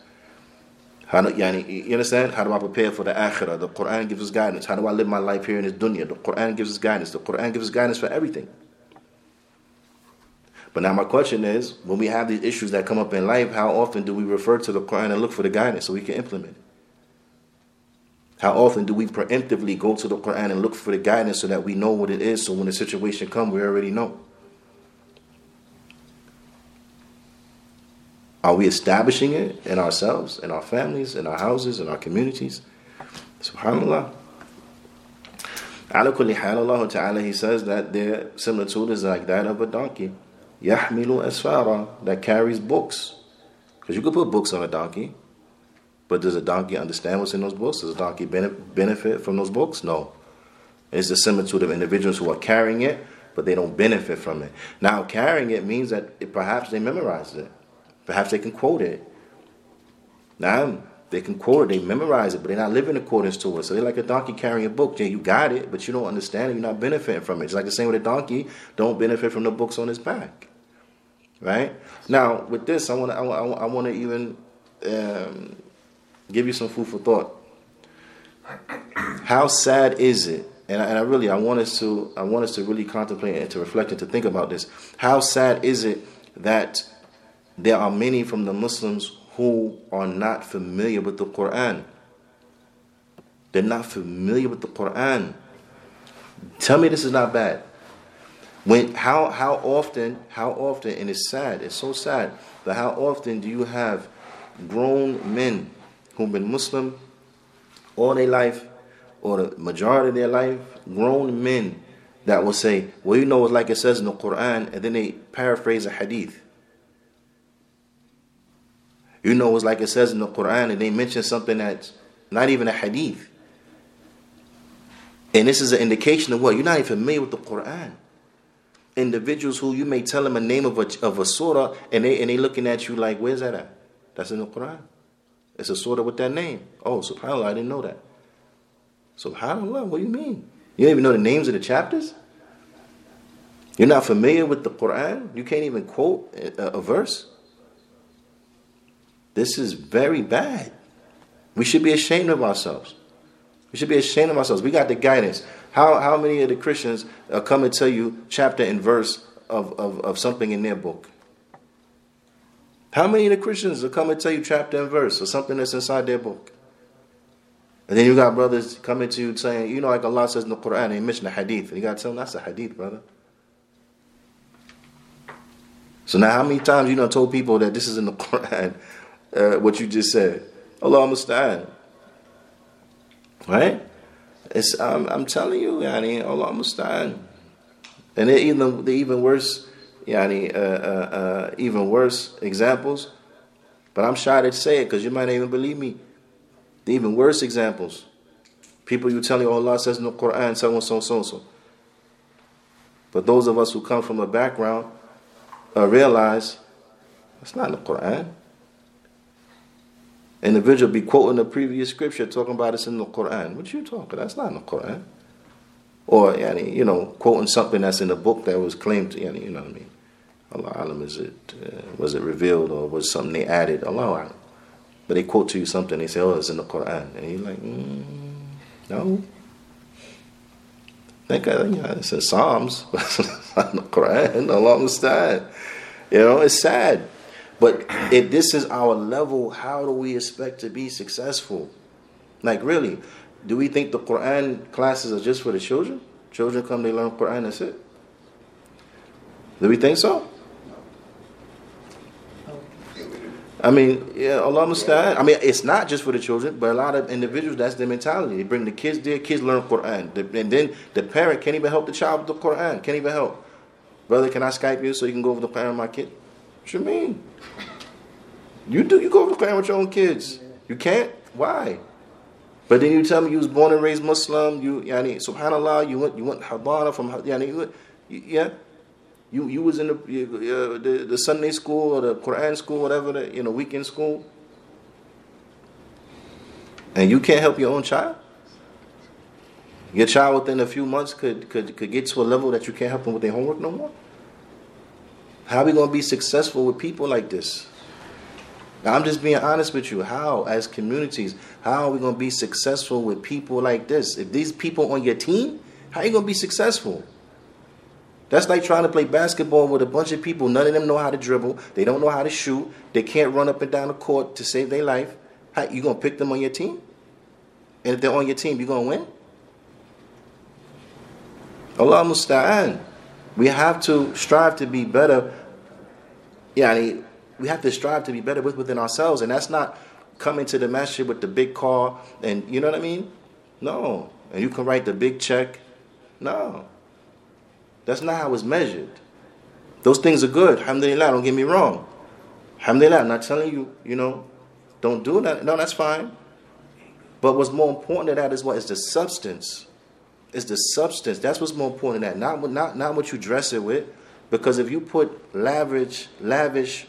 How do, yani, you understand? How do I prepare for the akhirah? The Quran gives us guidance. How do I live my life here in this dunya? The Quran gives us guidance. The Quran gives us guidance for everything. But now my question is, when we have these issues that come up in life, how often do we refer to the Quran and look for the guidance so we can implement it? How often do we preemptively go to the Quran and look for the guidance so that we know what it is so when the situation comes, we already know? Are we establishing it in ourselves, in our families, in our houses, in our communities? Subhanallah. Ala kulli Allah Ta'ala, He says that their similitude is like that of a donkey. Yahmilu asfara, that carries books. Because you could put books on a donkey. But does a donkey understand what's in those books? Does a donkey benefit from those books? No. It's the similitude of individuals who are carrying it, but they don't benefit from it. Now, carrying it means that it, perhaps they memorized it. Perhaps they can quote it. Now, they can quote it, they memorize it, but they're not living in accordance to it. So they're like a donkey carrying a book. Yeah, you got it, but you don't understand it. You're not benefiting from it. It's like the same with a donkey. Don't benefit from the books on his back. Right? Now, with this, I want to I, I want to even um, give you some food for thought. How sad is it? And I, and I really I want us to I want us to really contemplate and to reflect and to think about this. How sad is it that there are many from the Muslims who are not familiar with the Quran? They're not familiar with the Quran. Tell me this is not bad. When how how often how often and it's sad it's so sad but how often do you have grown men who've been Muslim all their life or the majority of their life grown men that will say well you know it's like it says in the Quran and then they paraphrase a hadith you know it's like it says in the Quran and they mention something that's not even a hadith and this is an indication of what you're not even familiar with the Quran individuals who you may tell them a name of a, of a surah and they and they looking at you like, where's that at? That's in the Quran. It's a sort of with that name. Oh, subhanAllah, I didn't know that. SubhanAllah, what do you mean? You don't even know the names of the chapters? You're not familiar with the Quran? You can't even quote a, a verse? This is very bad. We should be ashamed of ourselves. We should be ashamed of ourselves. We got the guidance. How, how many of the Christians uh, come and tell you chapter and verse of, of, of something in their book? How many of the Christians will come and tell you chapter and verse or something that's inside their book? And then you got brothers coming to you saying, you know, like Allah says in the Quran, they mention a hadith. And you got to tell them that's a hadith, brother. So now, how many times you know told people that this is in the Quran, uh, what you just said? Allah musta'an. Right? It's, I'm, I'm telling you, yani, Allah musta'an. And they're even, the even worse, yani, uh, uh, uh, even worse examples. But I'm shy to say it because you might not even believe me. The even worse examples. People you tell you, oh, Allah says in the Quran, so and so, so so. But those of us who come from a background uh, realize that's not in the Quran individual be quoting the previous scripture talking about it's in the Quran. What you talking? That's not in the Quran. Or yani, you know, quoting something that's in the book that was claimed to yani, you know what I mean. Allah alam is it uh, was it revealed or was something they added? Allah alam. But they quote to you something, they say, Oh, it's in the Quran. And you're like, mm, no. Think I, you know, it's in Psalms, but it's not in the Quran. Allah understand. You know, it's sad. But if this is our level, how do we expect to be successful? Like, really, do we think the Quran classes are just for the children? Children come, they learn Quran, that's it. Do we think so? I mean, yeah, Allah musta'an. I mean, it's not just for the children, but a lot of individuals, that's their mentality. They bring the kids there, kids learn Quran. And then the parent can't even help the child with the Quran. Can't even help. Brother, can I Skype you so you can go over the Quran with my kid? What you mean? You do. You go over the Quran with your own kids. You can't. Why? But then you tell me you was born and raised Muslim. You, yani, Subhanallah. You went. You went Habana from. Yani, you, yeah. You you was in the, uh, the the Sunday school or the Quran school, whatever the you know weekend school, and you can't help your own child. Your child within a few months could could could get to a level that you can't help them with their homework no more. How are we going to be successful with people like this? I'm just being honest with you. How, as communities, how are we going to be successful with people like this? If these people on your team, how are you going to be successful? That's like trying to play basketball with a bunch of people. None of them know how to dribble. They don't know how to shoot. They can't run up and down the court to save their life. How, you to pick them on your team? And if they're on your team, you to win? Allah musta'an. We have to strive to be better yani, we have to strive to be better with within ourselves, and that's not coming to the masjid with the big car and you know what I mean? No. And you can write the big check. No. That's not how it's measured. Those things are good. Alhamdulillah, don't get me wrong. Alhamdulillah, I'm not telling you, you know, don't do that. No, that's fine. But what's more important than that is what is the substance. It's the substance. That's what's more important than that. Not, not, not what you dress it with. Because if you put lavish, lavish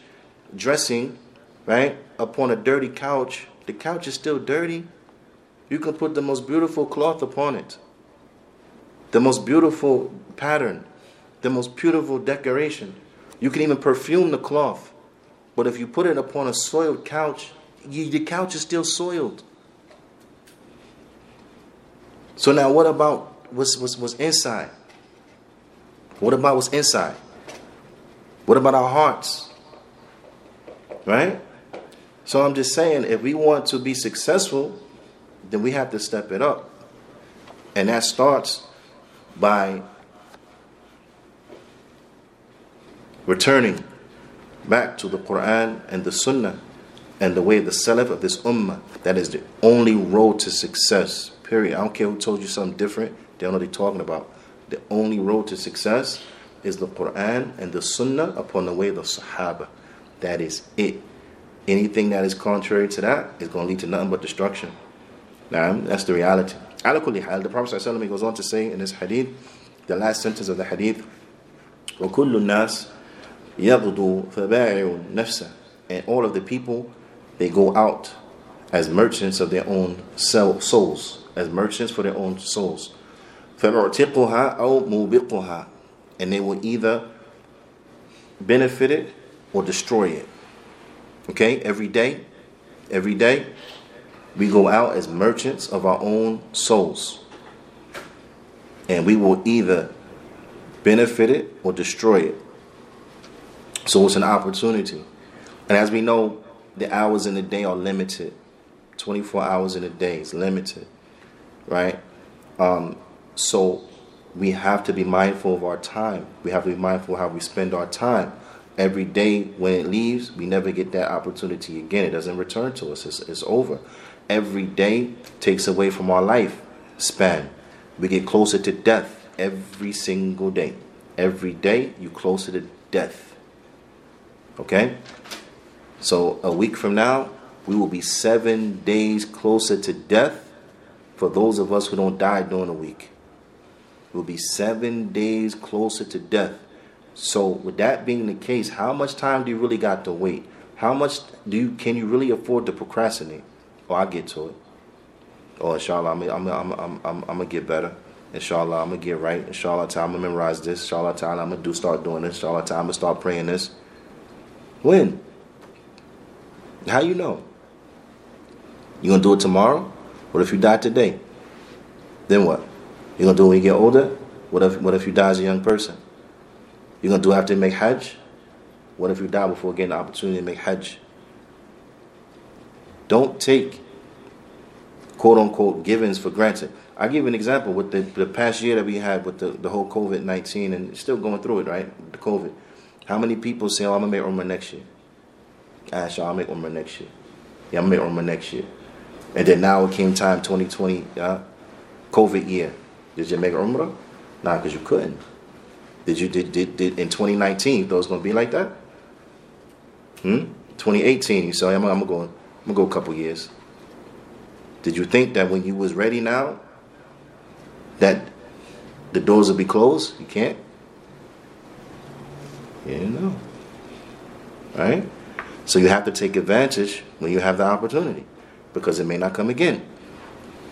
dressing, right, upon a dirty couch, the couch is still dirty. You can put the most beautiful cloth upon it, the most beautiful pattern, the most beautiful decoration. You can even perfume the cloth. But if you put it upon a soiled couch, the couch is still soiled. So now, what about what's, what's, what's inside? What about what's inside? What about our hearts? Right? So I'm just saying, if we want to be successful, then we have to step it up. And that starts by returning back to the Quran and the Sunnah and the way of the Salaf of this Ummah. That is the only road to success. Period. I don't care who told you something different. They don't know what they're talking about. The only road to success is the Quran and the Sunnah upon the way of the Sahaba. That is it. Anything that is contrary to that is going to lead to nothing but destruction. Now, that's the reality. Ala kulli hal, the Prophet ﷺ goes on to say in this hadith, the last sentence of the hadith, وَكُلُّ النَّاسِ يَغْدُو فَبَاعِعُ نَفْسَهُ And all of the people, they go out as merchants of their own souls, as merchants for their own souls. فَمُعْتِقُهَا أَوْ مُوبِقُهَا And they will either benefit it or destroy it. Okay, every day, every day, we go out as merchants of our own souls. And we will either benefit it or destroy it. So it's an opportunity. And as we know, the hours in the day are limited. 24 hours in a day is limited, right? Um, so we have to be mindful of our time. We have to be mindful how we spend our time. Every day when it leaves, we never get that opportunity again. It doesn't return to us, it's, it's over every day takes away from our life span. We get closer to death every single day. Every day you closer to death. Okay? So a week from now, we will be seven days closer to death for those of us who don't die during the week. We'll be seven days closer to death. So with that being the case, how much time do you really got to wait? How much do you can you really afford to procrastinate? Oh, I get to it. Oh, inshallah, I'm, I'm, I'm, I'm, I'm, I'm gonna get better. Inshallah, I'm gonna get right. Inshallah, time I'm gonna memorize this. Inshallah, time I'm gonna do start doing this. Inshallah, time I'm gonna start praying this. When? How you know? You gonna do it tomorrow? What if you die today? Then what? You gonna do it when you get older? What if what if you die as a young person? You gonna do it after you make Hajj? What if you die before getting the opportunity to make Hajj? Don't take quote unquote givens for granted. I'll give you an example with the, the past year that we had with the, the whole COVID 19 and still going through it, right? The COVID. How many people say, oh, I'm going to make Umrah next year? Ash, I'll make Umrah next year. Yeah, I'm going to make Umrah next year. And then now it came time 2020, uh, COVID year. Did you make Umrah? Nah, because you couldn't. Did you, did, did, did in 2019, you thought it was going to be like that? Hmm? 2018, you say, I'm, I'm going I'm gonna go a couple years. Did you think that when you was ready now, that the doors would be closed? You can't. You didn't know, right? So you have to take advantage when you have the opportunity, because it may not come again.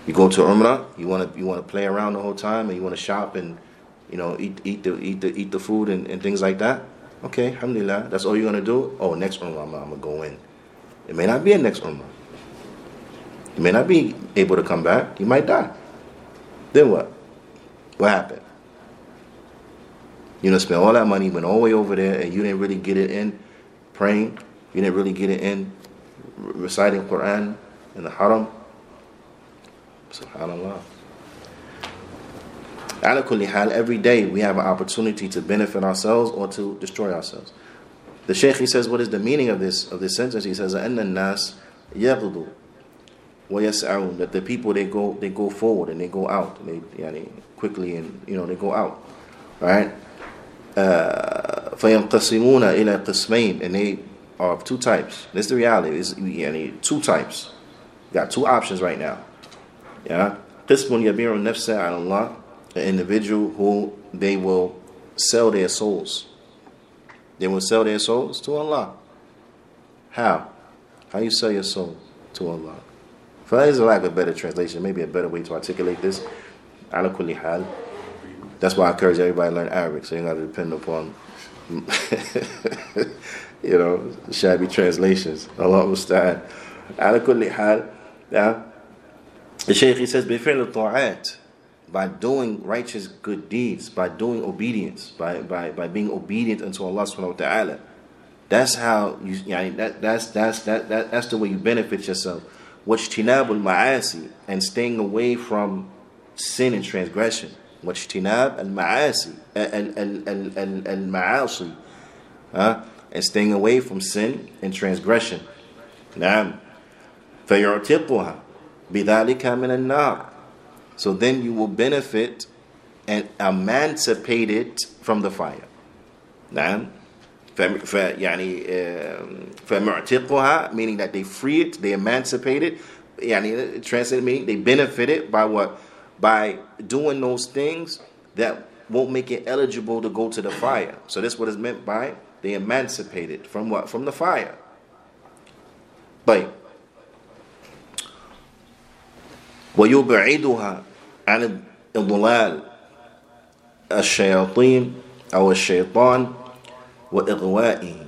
You go to Umrah, you want to you want to play around the whole time, and you want to shop and you know eat eat the eat the eat the food and, and things like that. Okay, alhamdulillah, that's all you're gonna do. Oh, next Umrah, I'm, I'm gonna go in. It may not be a next Umrah. You may not be able to come back. You might die. Then what? What happened? You know, spend all that money, went all the way over there, and you didn't really get it in praying. You didn't really get it in reciting Quran in the Haram. SubhanAllah. Ala kulli hal, every day we have an opportunity to benefit ourselves or to destroy ourselves. The Shaykh he says, what is the meaning of this of this sentence? He says, أن الناس يغدو ويسعون that the people they go they go forward and they go out they yani, quickly and you know they go out right uh, فينقسمون إلى قسمين and they are of two types this is the reality is yani, two types you got two options right now yeah قسم يبيع النفس على الله an individual who they will sell their souls they will sell their souls to Allah. How? How you sell your soul to Allah? For that is a lack of a better translation, maybe a better way to articulate this. Ala kulli hal. That's why I encourage everybody to learn Arabic, so you got to depend upon, you know, shabby translations. Allah musta'an. Ala kulli hal. Yeah. The Shaykh he says, بِفِعْلِ الطَّاعَاتِ by doing righteous good deeds, by doing obedience, by, by, by being obedient unto Allah subhanahu wa ta'ala. That's how you yani that that's that's that, that that's the way you benefit yourself. Wajtinabul ma'asi and staying away from sin and transgression. Wajtinab al ma'asi al al al al ma'asi huh? and staying away from sin and transgression. نعم فيعتقها بذلك من النار So then you will benefit and emancipate it from the fire. نعم ف- ف- يعني um, فمعتقها meaning that they free it, they emancipate it. يعني translate meaning they benefit it by what? By doing those things that won't make it eligible to go to the fire. So that's what is meant by they emancipate it from what? From the fire. طيب ويبعدها عن إضلال الشياطين أو الشيطان وإغوائه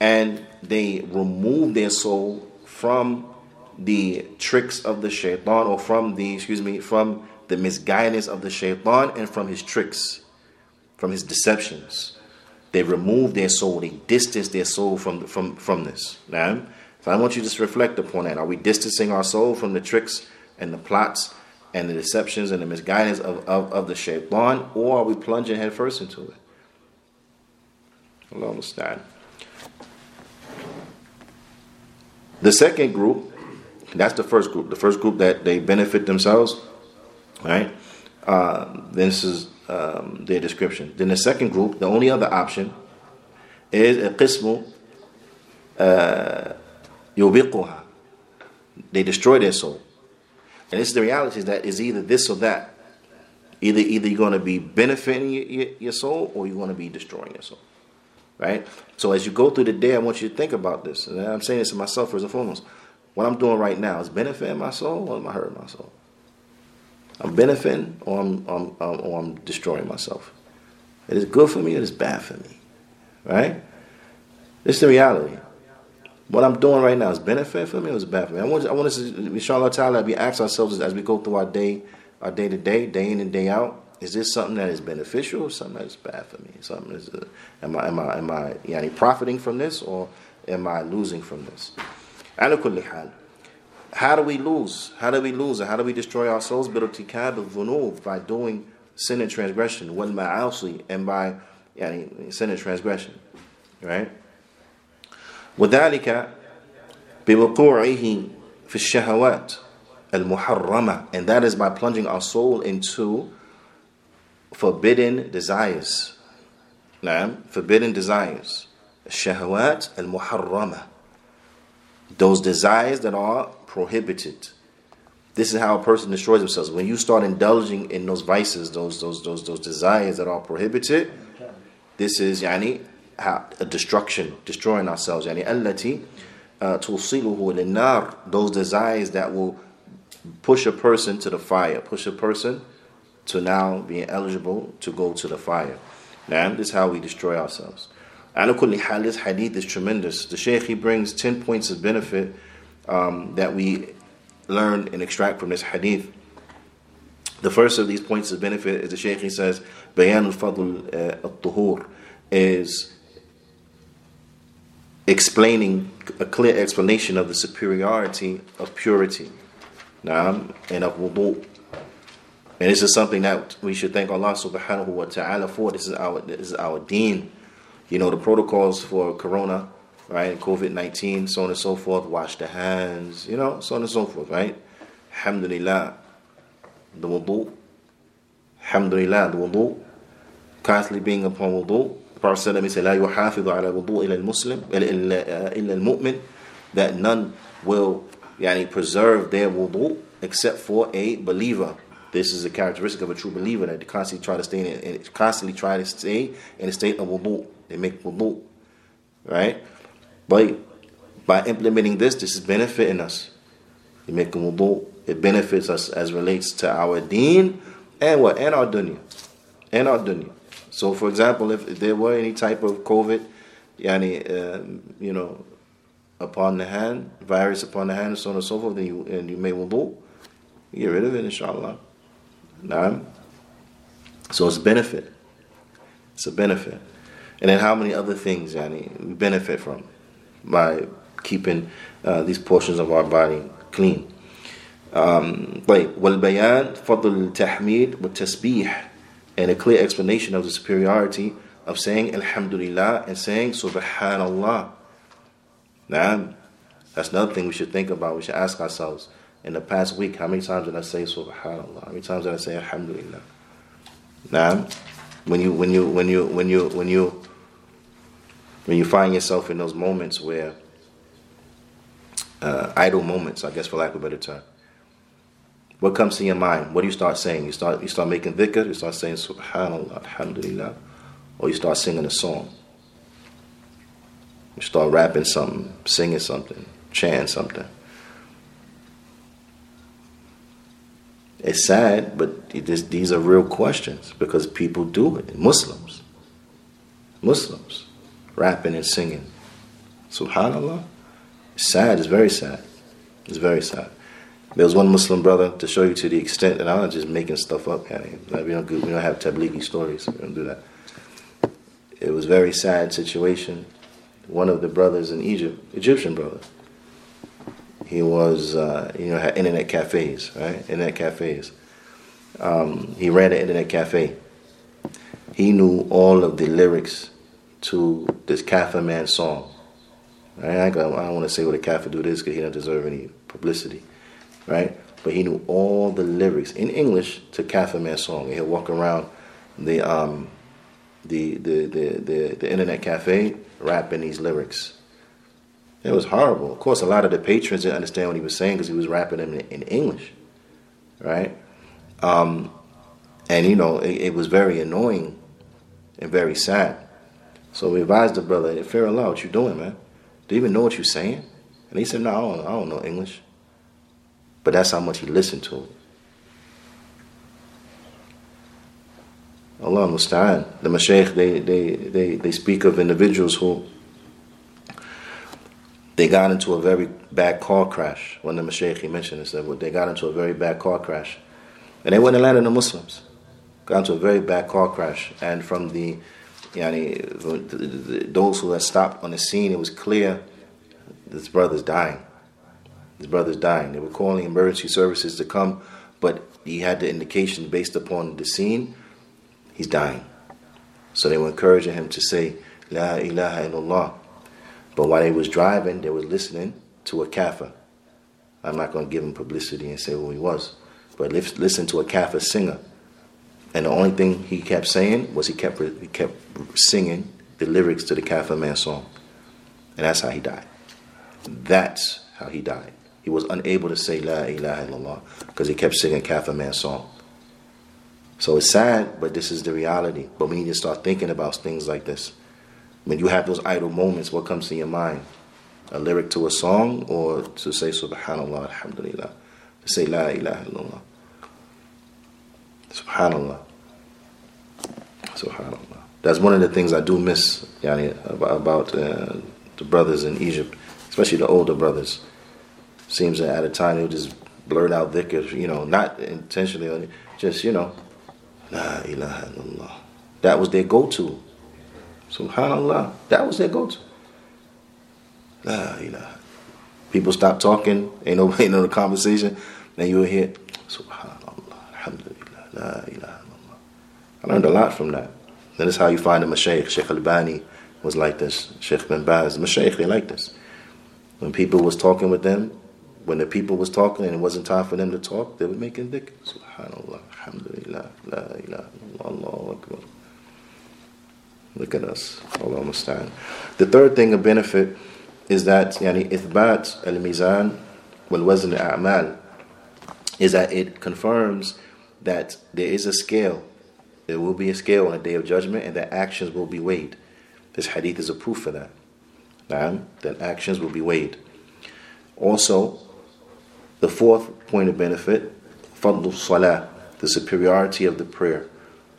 and they remove their soul from the tricks of the shaitan or from the excuse me from the misguidance of the shaitan and from his tricks from his deceptions. They remove their soul they distance their soul from from from this. Now so i want you to just reflect upon that. Are we distancing our soul from the tricks and the plots and the deceptions and the misguidance of, of, of the shaitan or are we plunging headfirst into it? Allah understand. The second group, that's the first group. The first group that they benefit themselves, right? Uh, this is um, their description. Then the second group, the only other option is a qismu uh, yubiquha. They destroy their soul. And this is the reality is that is either this or that. Either either you're going to be benefiting your, your, soul or you're going to be destroying your soul right? So as you go through the day, I want you to think about this. And I'm saying this to myself first and foremost. What I'm doing right now is benefiting my soul or am I hurting my soul? I'm benefiting or I'm, I'm, I'm, or I'm destroying myself. It is good for me or it is bad for me, right? This is the reality. What I'm doing right now is benefit for me or is bad for me? I want, I want us to, inshallah ta'ala, we ask ourselves as we go through our day, our day to day, day in and day out, is this something that is beneficial or something that is bad for me? Something is, uh, am I am I am I yani, profiting from this or am I losing from this? على كل حال how do we lose? How do we lose? How do we destroy our souls? بارتكاب الذنوب by doing sin and transgression والمعاصي and by يعني, sin and transgression right وذلك بوقوعه في الشهوات المحرمة and that is by plunging our soul into forbidden desires. نعم forbidden desires. الشهوات المحرمة. those desires that are prohibited. This is how a person destroys themselves. When you start indulging in those vices, those those those those desires that are prohibited, this is yani a destruction, destroying ourselves. Yani allati uh, tulsiluhu nar those desires that will push a person to the fire, push a person to now being eligible to go to the fire. Now this is how we destroy ourselves. Alakulli this hadith is tremendous. The Shaykh, he brings 10 points of benefit um, that we learn and extract from this hadith. The first of these points of benefit is the Shaykh, he says, Bayan al-Fadl uh, al-Tuhur is explaining a clear explanation of the superiority of purity naam, and of wudu. And this is something that we should thank Allah subhanahu wa ta'ala for. This is our this is our deen You know, the protocols for corona, right? COVID nineteen, so on and so forth, wash the hands, you know, so on and so forth, right? Alhamdulillah. The wudu. Alhamdulillah, the wudu. Constantly being upon wudu. The Prophet said, let me say, لا يحافظ على وضوء إلا المسلم إلا المؤمن that none will yani, preserve their wudu except for a believer. This is a characteristic of a true believer that they constantly try to stay in, and constantly try to stay in a state of wudu. They make wudu, right? But by implementing this, this is benefiting us. You make wudu. It benefits us as relates to our deen and what and our dunya, and our dunya. So, for example, if, there were any type of COVID, yani, uh, you know, upon the hand, virus upon the hand, and so on and so forth, then you, and you make wudu, you get rid of it, inshallah. Nah. So it's benefit. It's a benefit. And then how many other things yani, we benefit from by keeping uh, these portions of our body clean. Um, طيب والبيان فضل التحميد والتسبيح and a clear explanation of the superiority of saying Alhamdulillah and saying Subhanallah. Now, that's another thing we should think about. We should ask ourselves. In the past week, how many times did I say Subhanallah? How many times did I say Alhamdulillah? Now, when you when you when you when you when you when you find yourself in those moments where uh, idle moments, I guess for lack of a better term, what comes to your mind? What do you start saying? You start you start making dhikr, you start saying Subhanallah, Alhamdulillah, or you start singing a song. You start rapping something, singing something, chanting something. It's sad, but it is, these are real questions because people do it. Muslims. Muslims. Rapping and singing. Subhanallah. It's sad. It's very sad. It's very sad. There was one Muslim brother to show you to the extent, and I'm not just making stuff up. Like we don't we don't have tablighi stories. We don't do that. It was very sad situation. One of the brothers in Egypt, Egyptian brother, he was, uh, you know, had internet cafes, right? Internet cafes. Um, he ran an internet cafe. He knew all of the lyrics to this Kaffir man song. Right? I don't want to say what a Kaffir dude is because he doesn't deserve any publicity, right? But he knew all the lyrics in English to Kaffir man song. And he'll walk around the um, the, the, the, the, the internet cafe rapping these lyrics. It was horrible. Of course, a lot of the patrons didn't understand what he was saying because he was rapping them in, in English, right? Um, and you know, it, it, was very annoying and very sad. So we advised the brother, "Fear Allah, what you doing, man? Do you even know what you're saying?" And he said, "No, I don't, I don't know English." But that's how much he listened to it. Allah musta'an. The mashaykh, they, they, they, they speak of individuals who they got into a very bad car crash. One of the Mashaykh he mentioned is that they got into a very bad car crash. And they went and landed the Muslims. Got into a very bad car crash. And from the, yani, those who had stopped on the scene, it was clear this brother's dying. His brother's dying. They were calling emergency services to come, but he had the indication based upon the scene, he's dying. So they were encouraging him to say, La ilaha illallah. But while they was driving, they was listening to a kafir. I'm not going to give him publicity and say who he was, but listen to a kafir singer. And the only thing he kept saying was he kept he kept singing the lyrics to the kafir man song, and that's how he died. That's how he died. He was unable to say La ilaha illallah because he kept singing kafir man song. So it's sad, but this is the reality. But we need to start thinking about things like this. When you have those idle moments, what comes to your mind? A lyric to a song or to say Subhanallah, Alhamdulillah, to say La ilaha illallah. Subhanallah. Subhanallah. That's one of the things I do miss yani, about, uh, the brothers in Egypt, especially the older brothers. Seems that at a time they would just blurt out dhikr, you know, not intentionally, just, you know, La ilaha illallah. That was their go to. Subhanallah. That was their go-to. La ilaha. People stop talking, ain't no, ain't no conversation, then you'll hear, La ilaha illallah. I learned a lot from that. That is how you find a mashaykh. Sheikh Albani was like this. Sheikh bin Baz, mashaykh, they like this. When people was talking with them, when the people was talking and it wasn't time for them to talk, they were making dhikr. Subhanallah, Alhamdulillah, La ilaha illallah, Allahu Akbar. Look at us. Allah understand. The third thing of benefit is that yani ithbat al-mizan wal wazn al-a'mal is that it confirms that there is a scale. There will be a scale on the day of judgment and that actions will be weighed. This hadith is a proof for that. That actions will be weighed. Also, the fourth point of benefit, fadl salah, the superiority of the prayer.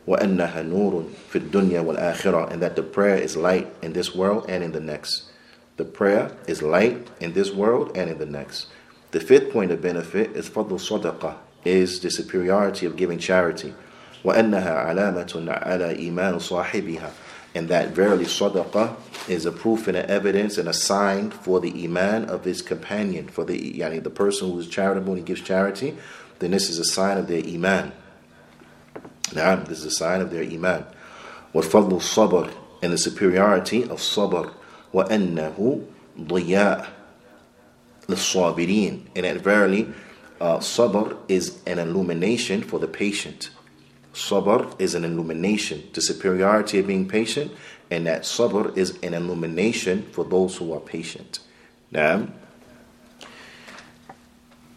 وَأَنَّهَا نُورٌ فِي الدُّنْيَا وَالْآخِرَةِ And that the prayer is light in this world and in the next. The prayer is light in this world and in the next. The fifth point of benefit is فضل صدقة, is the superiority of giving charity. وَأَنَّهَا عَلَامَةٌ عَلَى إِيمَانُ صَاحِبِهَا And that verily sadaqah is a proof and an evidence and a sign for the iman of his companion, for the yani the person who is charitable and he gives charity, then this is a sign of their iman. Now, this is a sign of their iman. وفضل الصبر and the superiority of sabr وأنه ضياء للصابرين and that verily uh, sabr is an illumination for the patient sabr is an illumination the superiority of being patient and that sabr is an illumination for those who are patient now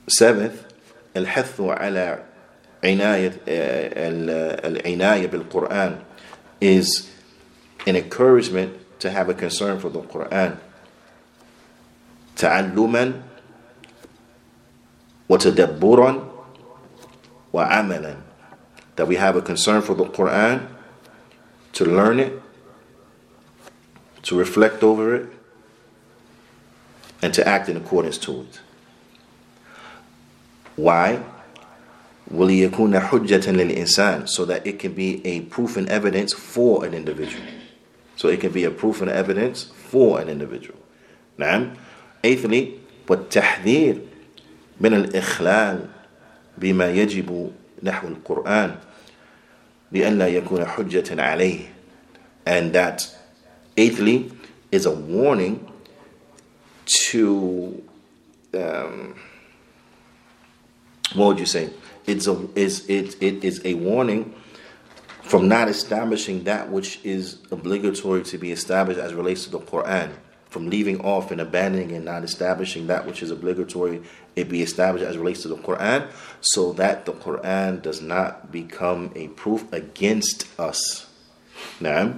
seventh الحث على عناية العناية بالقرآن is an encouragement to have a concern for the Quran تعلما وتدبرا وعملا that we have a concern for the Quran to learn it to reflect over it and to act in accordance to it why وَلِيَكُونَ حُجَّةً لِلْإِنسَانِ So that it can be a proof and evidence for an individual. So it can be a proof and evidence for an individual. نعم. Eighthly, والتحذير من الإخلال بما يجب نحو القرآن لأن لا يكون حجة عليه. And that, eighthly, is a warning to, um, what would you say? it's a is it, it is a warning from not establishing that which is obligatory to be established as relates to the Quran, from leaving off and abandoning and not establishing that which is obligatory, it be established as relates to the Quran, so that the Quran does not become a proof against us. Now,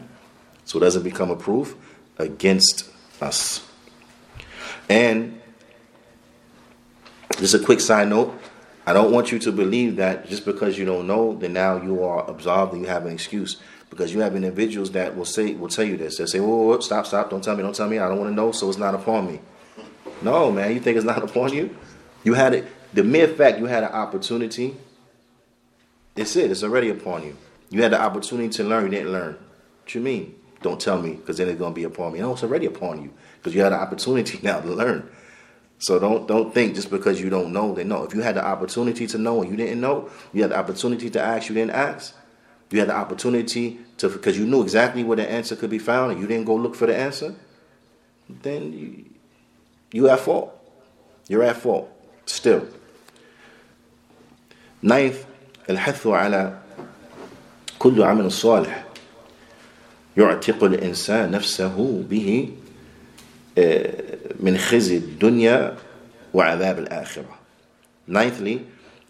so it doesn't become a proof against us. And just a quick side note I don't want you to believe that just because you don't know, then now you are absolved and you have an excuse. Because you have individuals that will say will tell you this. They'll say, whoa, whoa, stop, stop, don't tell me, don't tell me, I don't want to know, so it's not upon me. No, man, you think it's not upon you? You had it the mere fact you had an opportunity, it's it, it's already upon you. You had the opportunity to learn, you didn't learn. What you mean? Don't tell me, because then it's gonna be upon me. No, it's already upon you. Because you had an opportunity now to learn. So don't don't think just because you don't know that no. If you had the opportunity to know and you didn't know, you had the opportunity to ask, you didn't ask. You had the opportunity to because you knew exactly where the answer could be found and you didn't go look for the answer. Then you you at fault. You're at fault still. Ninth, الحث على كل عمل صالح يعتق الإنسان نفسه به من خزي الدنيا وعذاب الآخرة. Ninthly,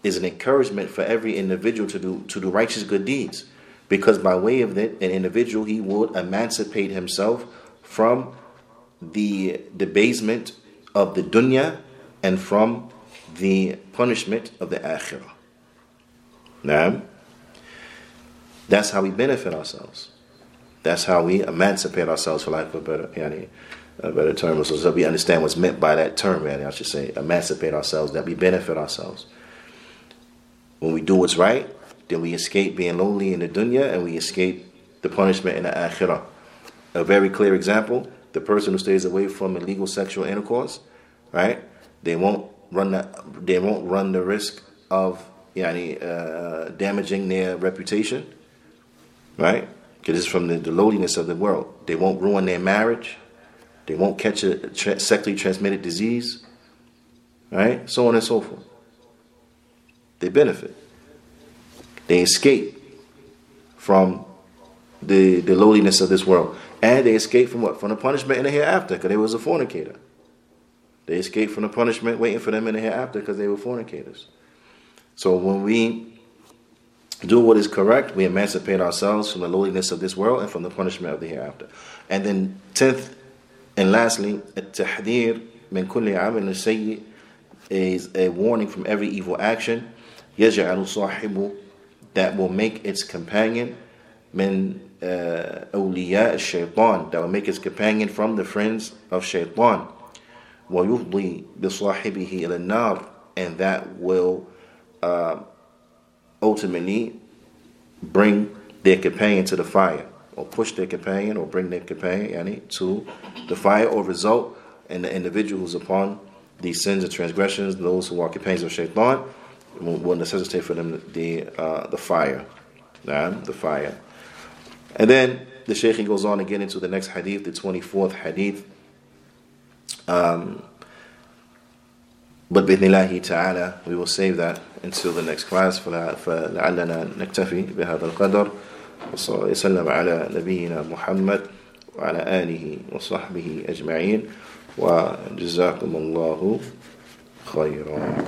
is an encouragement for every individual to do to do righteous good deeds, because by way of that, an individual he would emancipate himself from the debasement of the dunya and from the punishment of the akhirah. Now, that's how we benefit ourselves. That's how we emancipate ourselves, for lack of a better, yani, a better term. So, so we understand what's meant by that term, man. I should say, emancipate ourselves, that we benefit ourselves. When we do what's right, then we escape being lonely in the dunya and we escape the punishment in the akhirah. A very clear example the person who stays away from illegal sexual intercourse, right? They won't run the, they won't run the risk of yani, uh, damaging their reputation, right? Because it's from the, the lowliness of the world. They won't ruin their marriage. They won't catch a tra- sexually transmitted disease, right? So on and so forth. They benefit. They escape from the, the lowliness of this world. And they escape from what? From the punishment in the hereafter, because they was a fornicator. They escaped from the punishment waiting for them in the hereafter because they were fornicators. So when we do what is correct, we emancipate ourselves from the lowliness of this world and from the punishment of the hereafter. And then tenth and lastly, التحذير من كل عمل سيء is a warning from every evil action. يجعل صاحبه that will make its companion من أولياء الشيطان that will make its companion from the friends of shaitan. ويفضي بصاحبه إلى النار and that will uh, ultimately bring their companion to the fire or push their companion or bring their companion yani, to the fire or result in the individual who's upon these sins and transgressions, those who are companions of shaitan, will, necessitate for them the uh, the fire. Nah, the fire. And then the Shaykh he goes on again into the next hadith, the 24th hadith. Um, but بإذن تعالى we will save that until the next class فلا- فلعلنا نكتفي بهذا القدر وصلى الله وسلم على نبينا محمد وعلى آله وصحبه أجمعين وجزاكم الله خيرا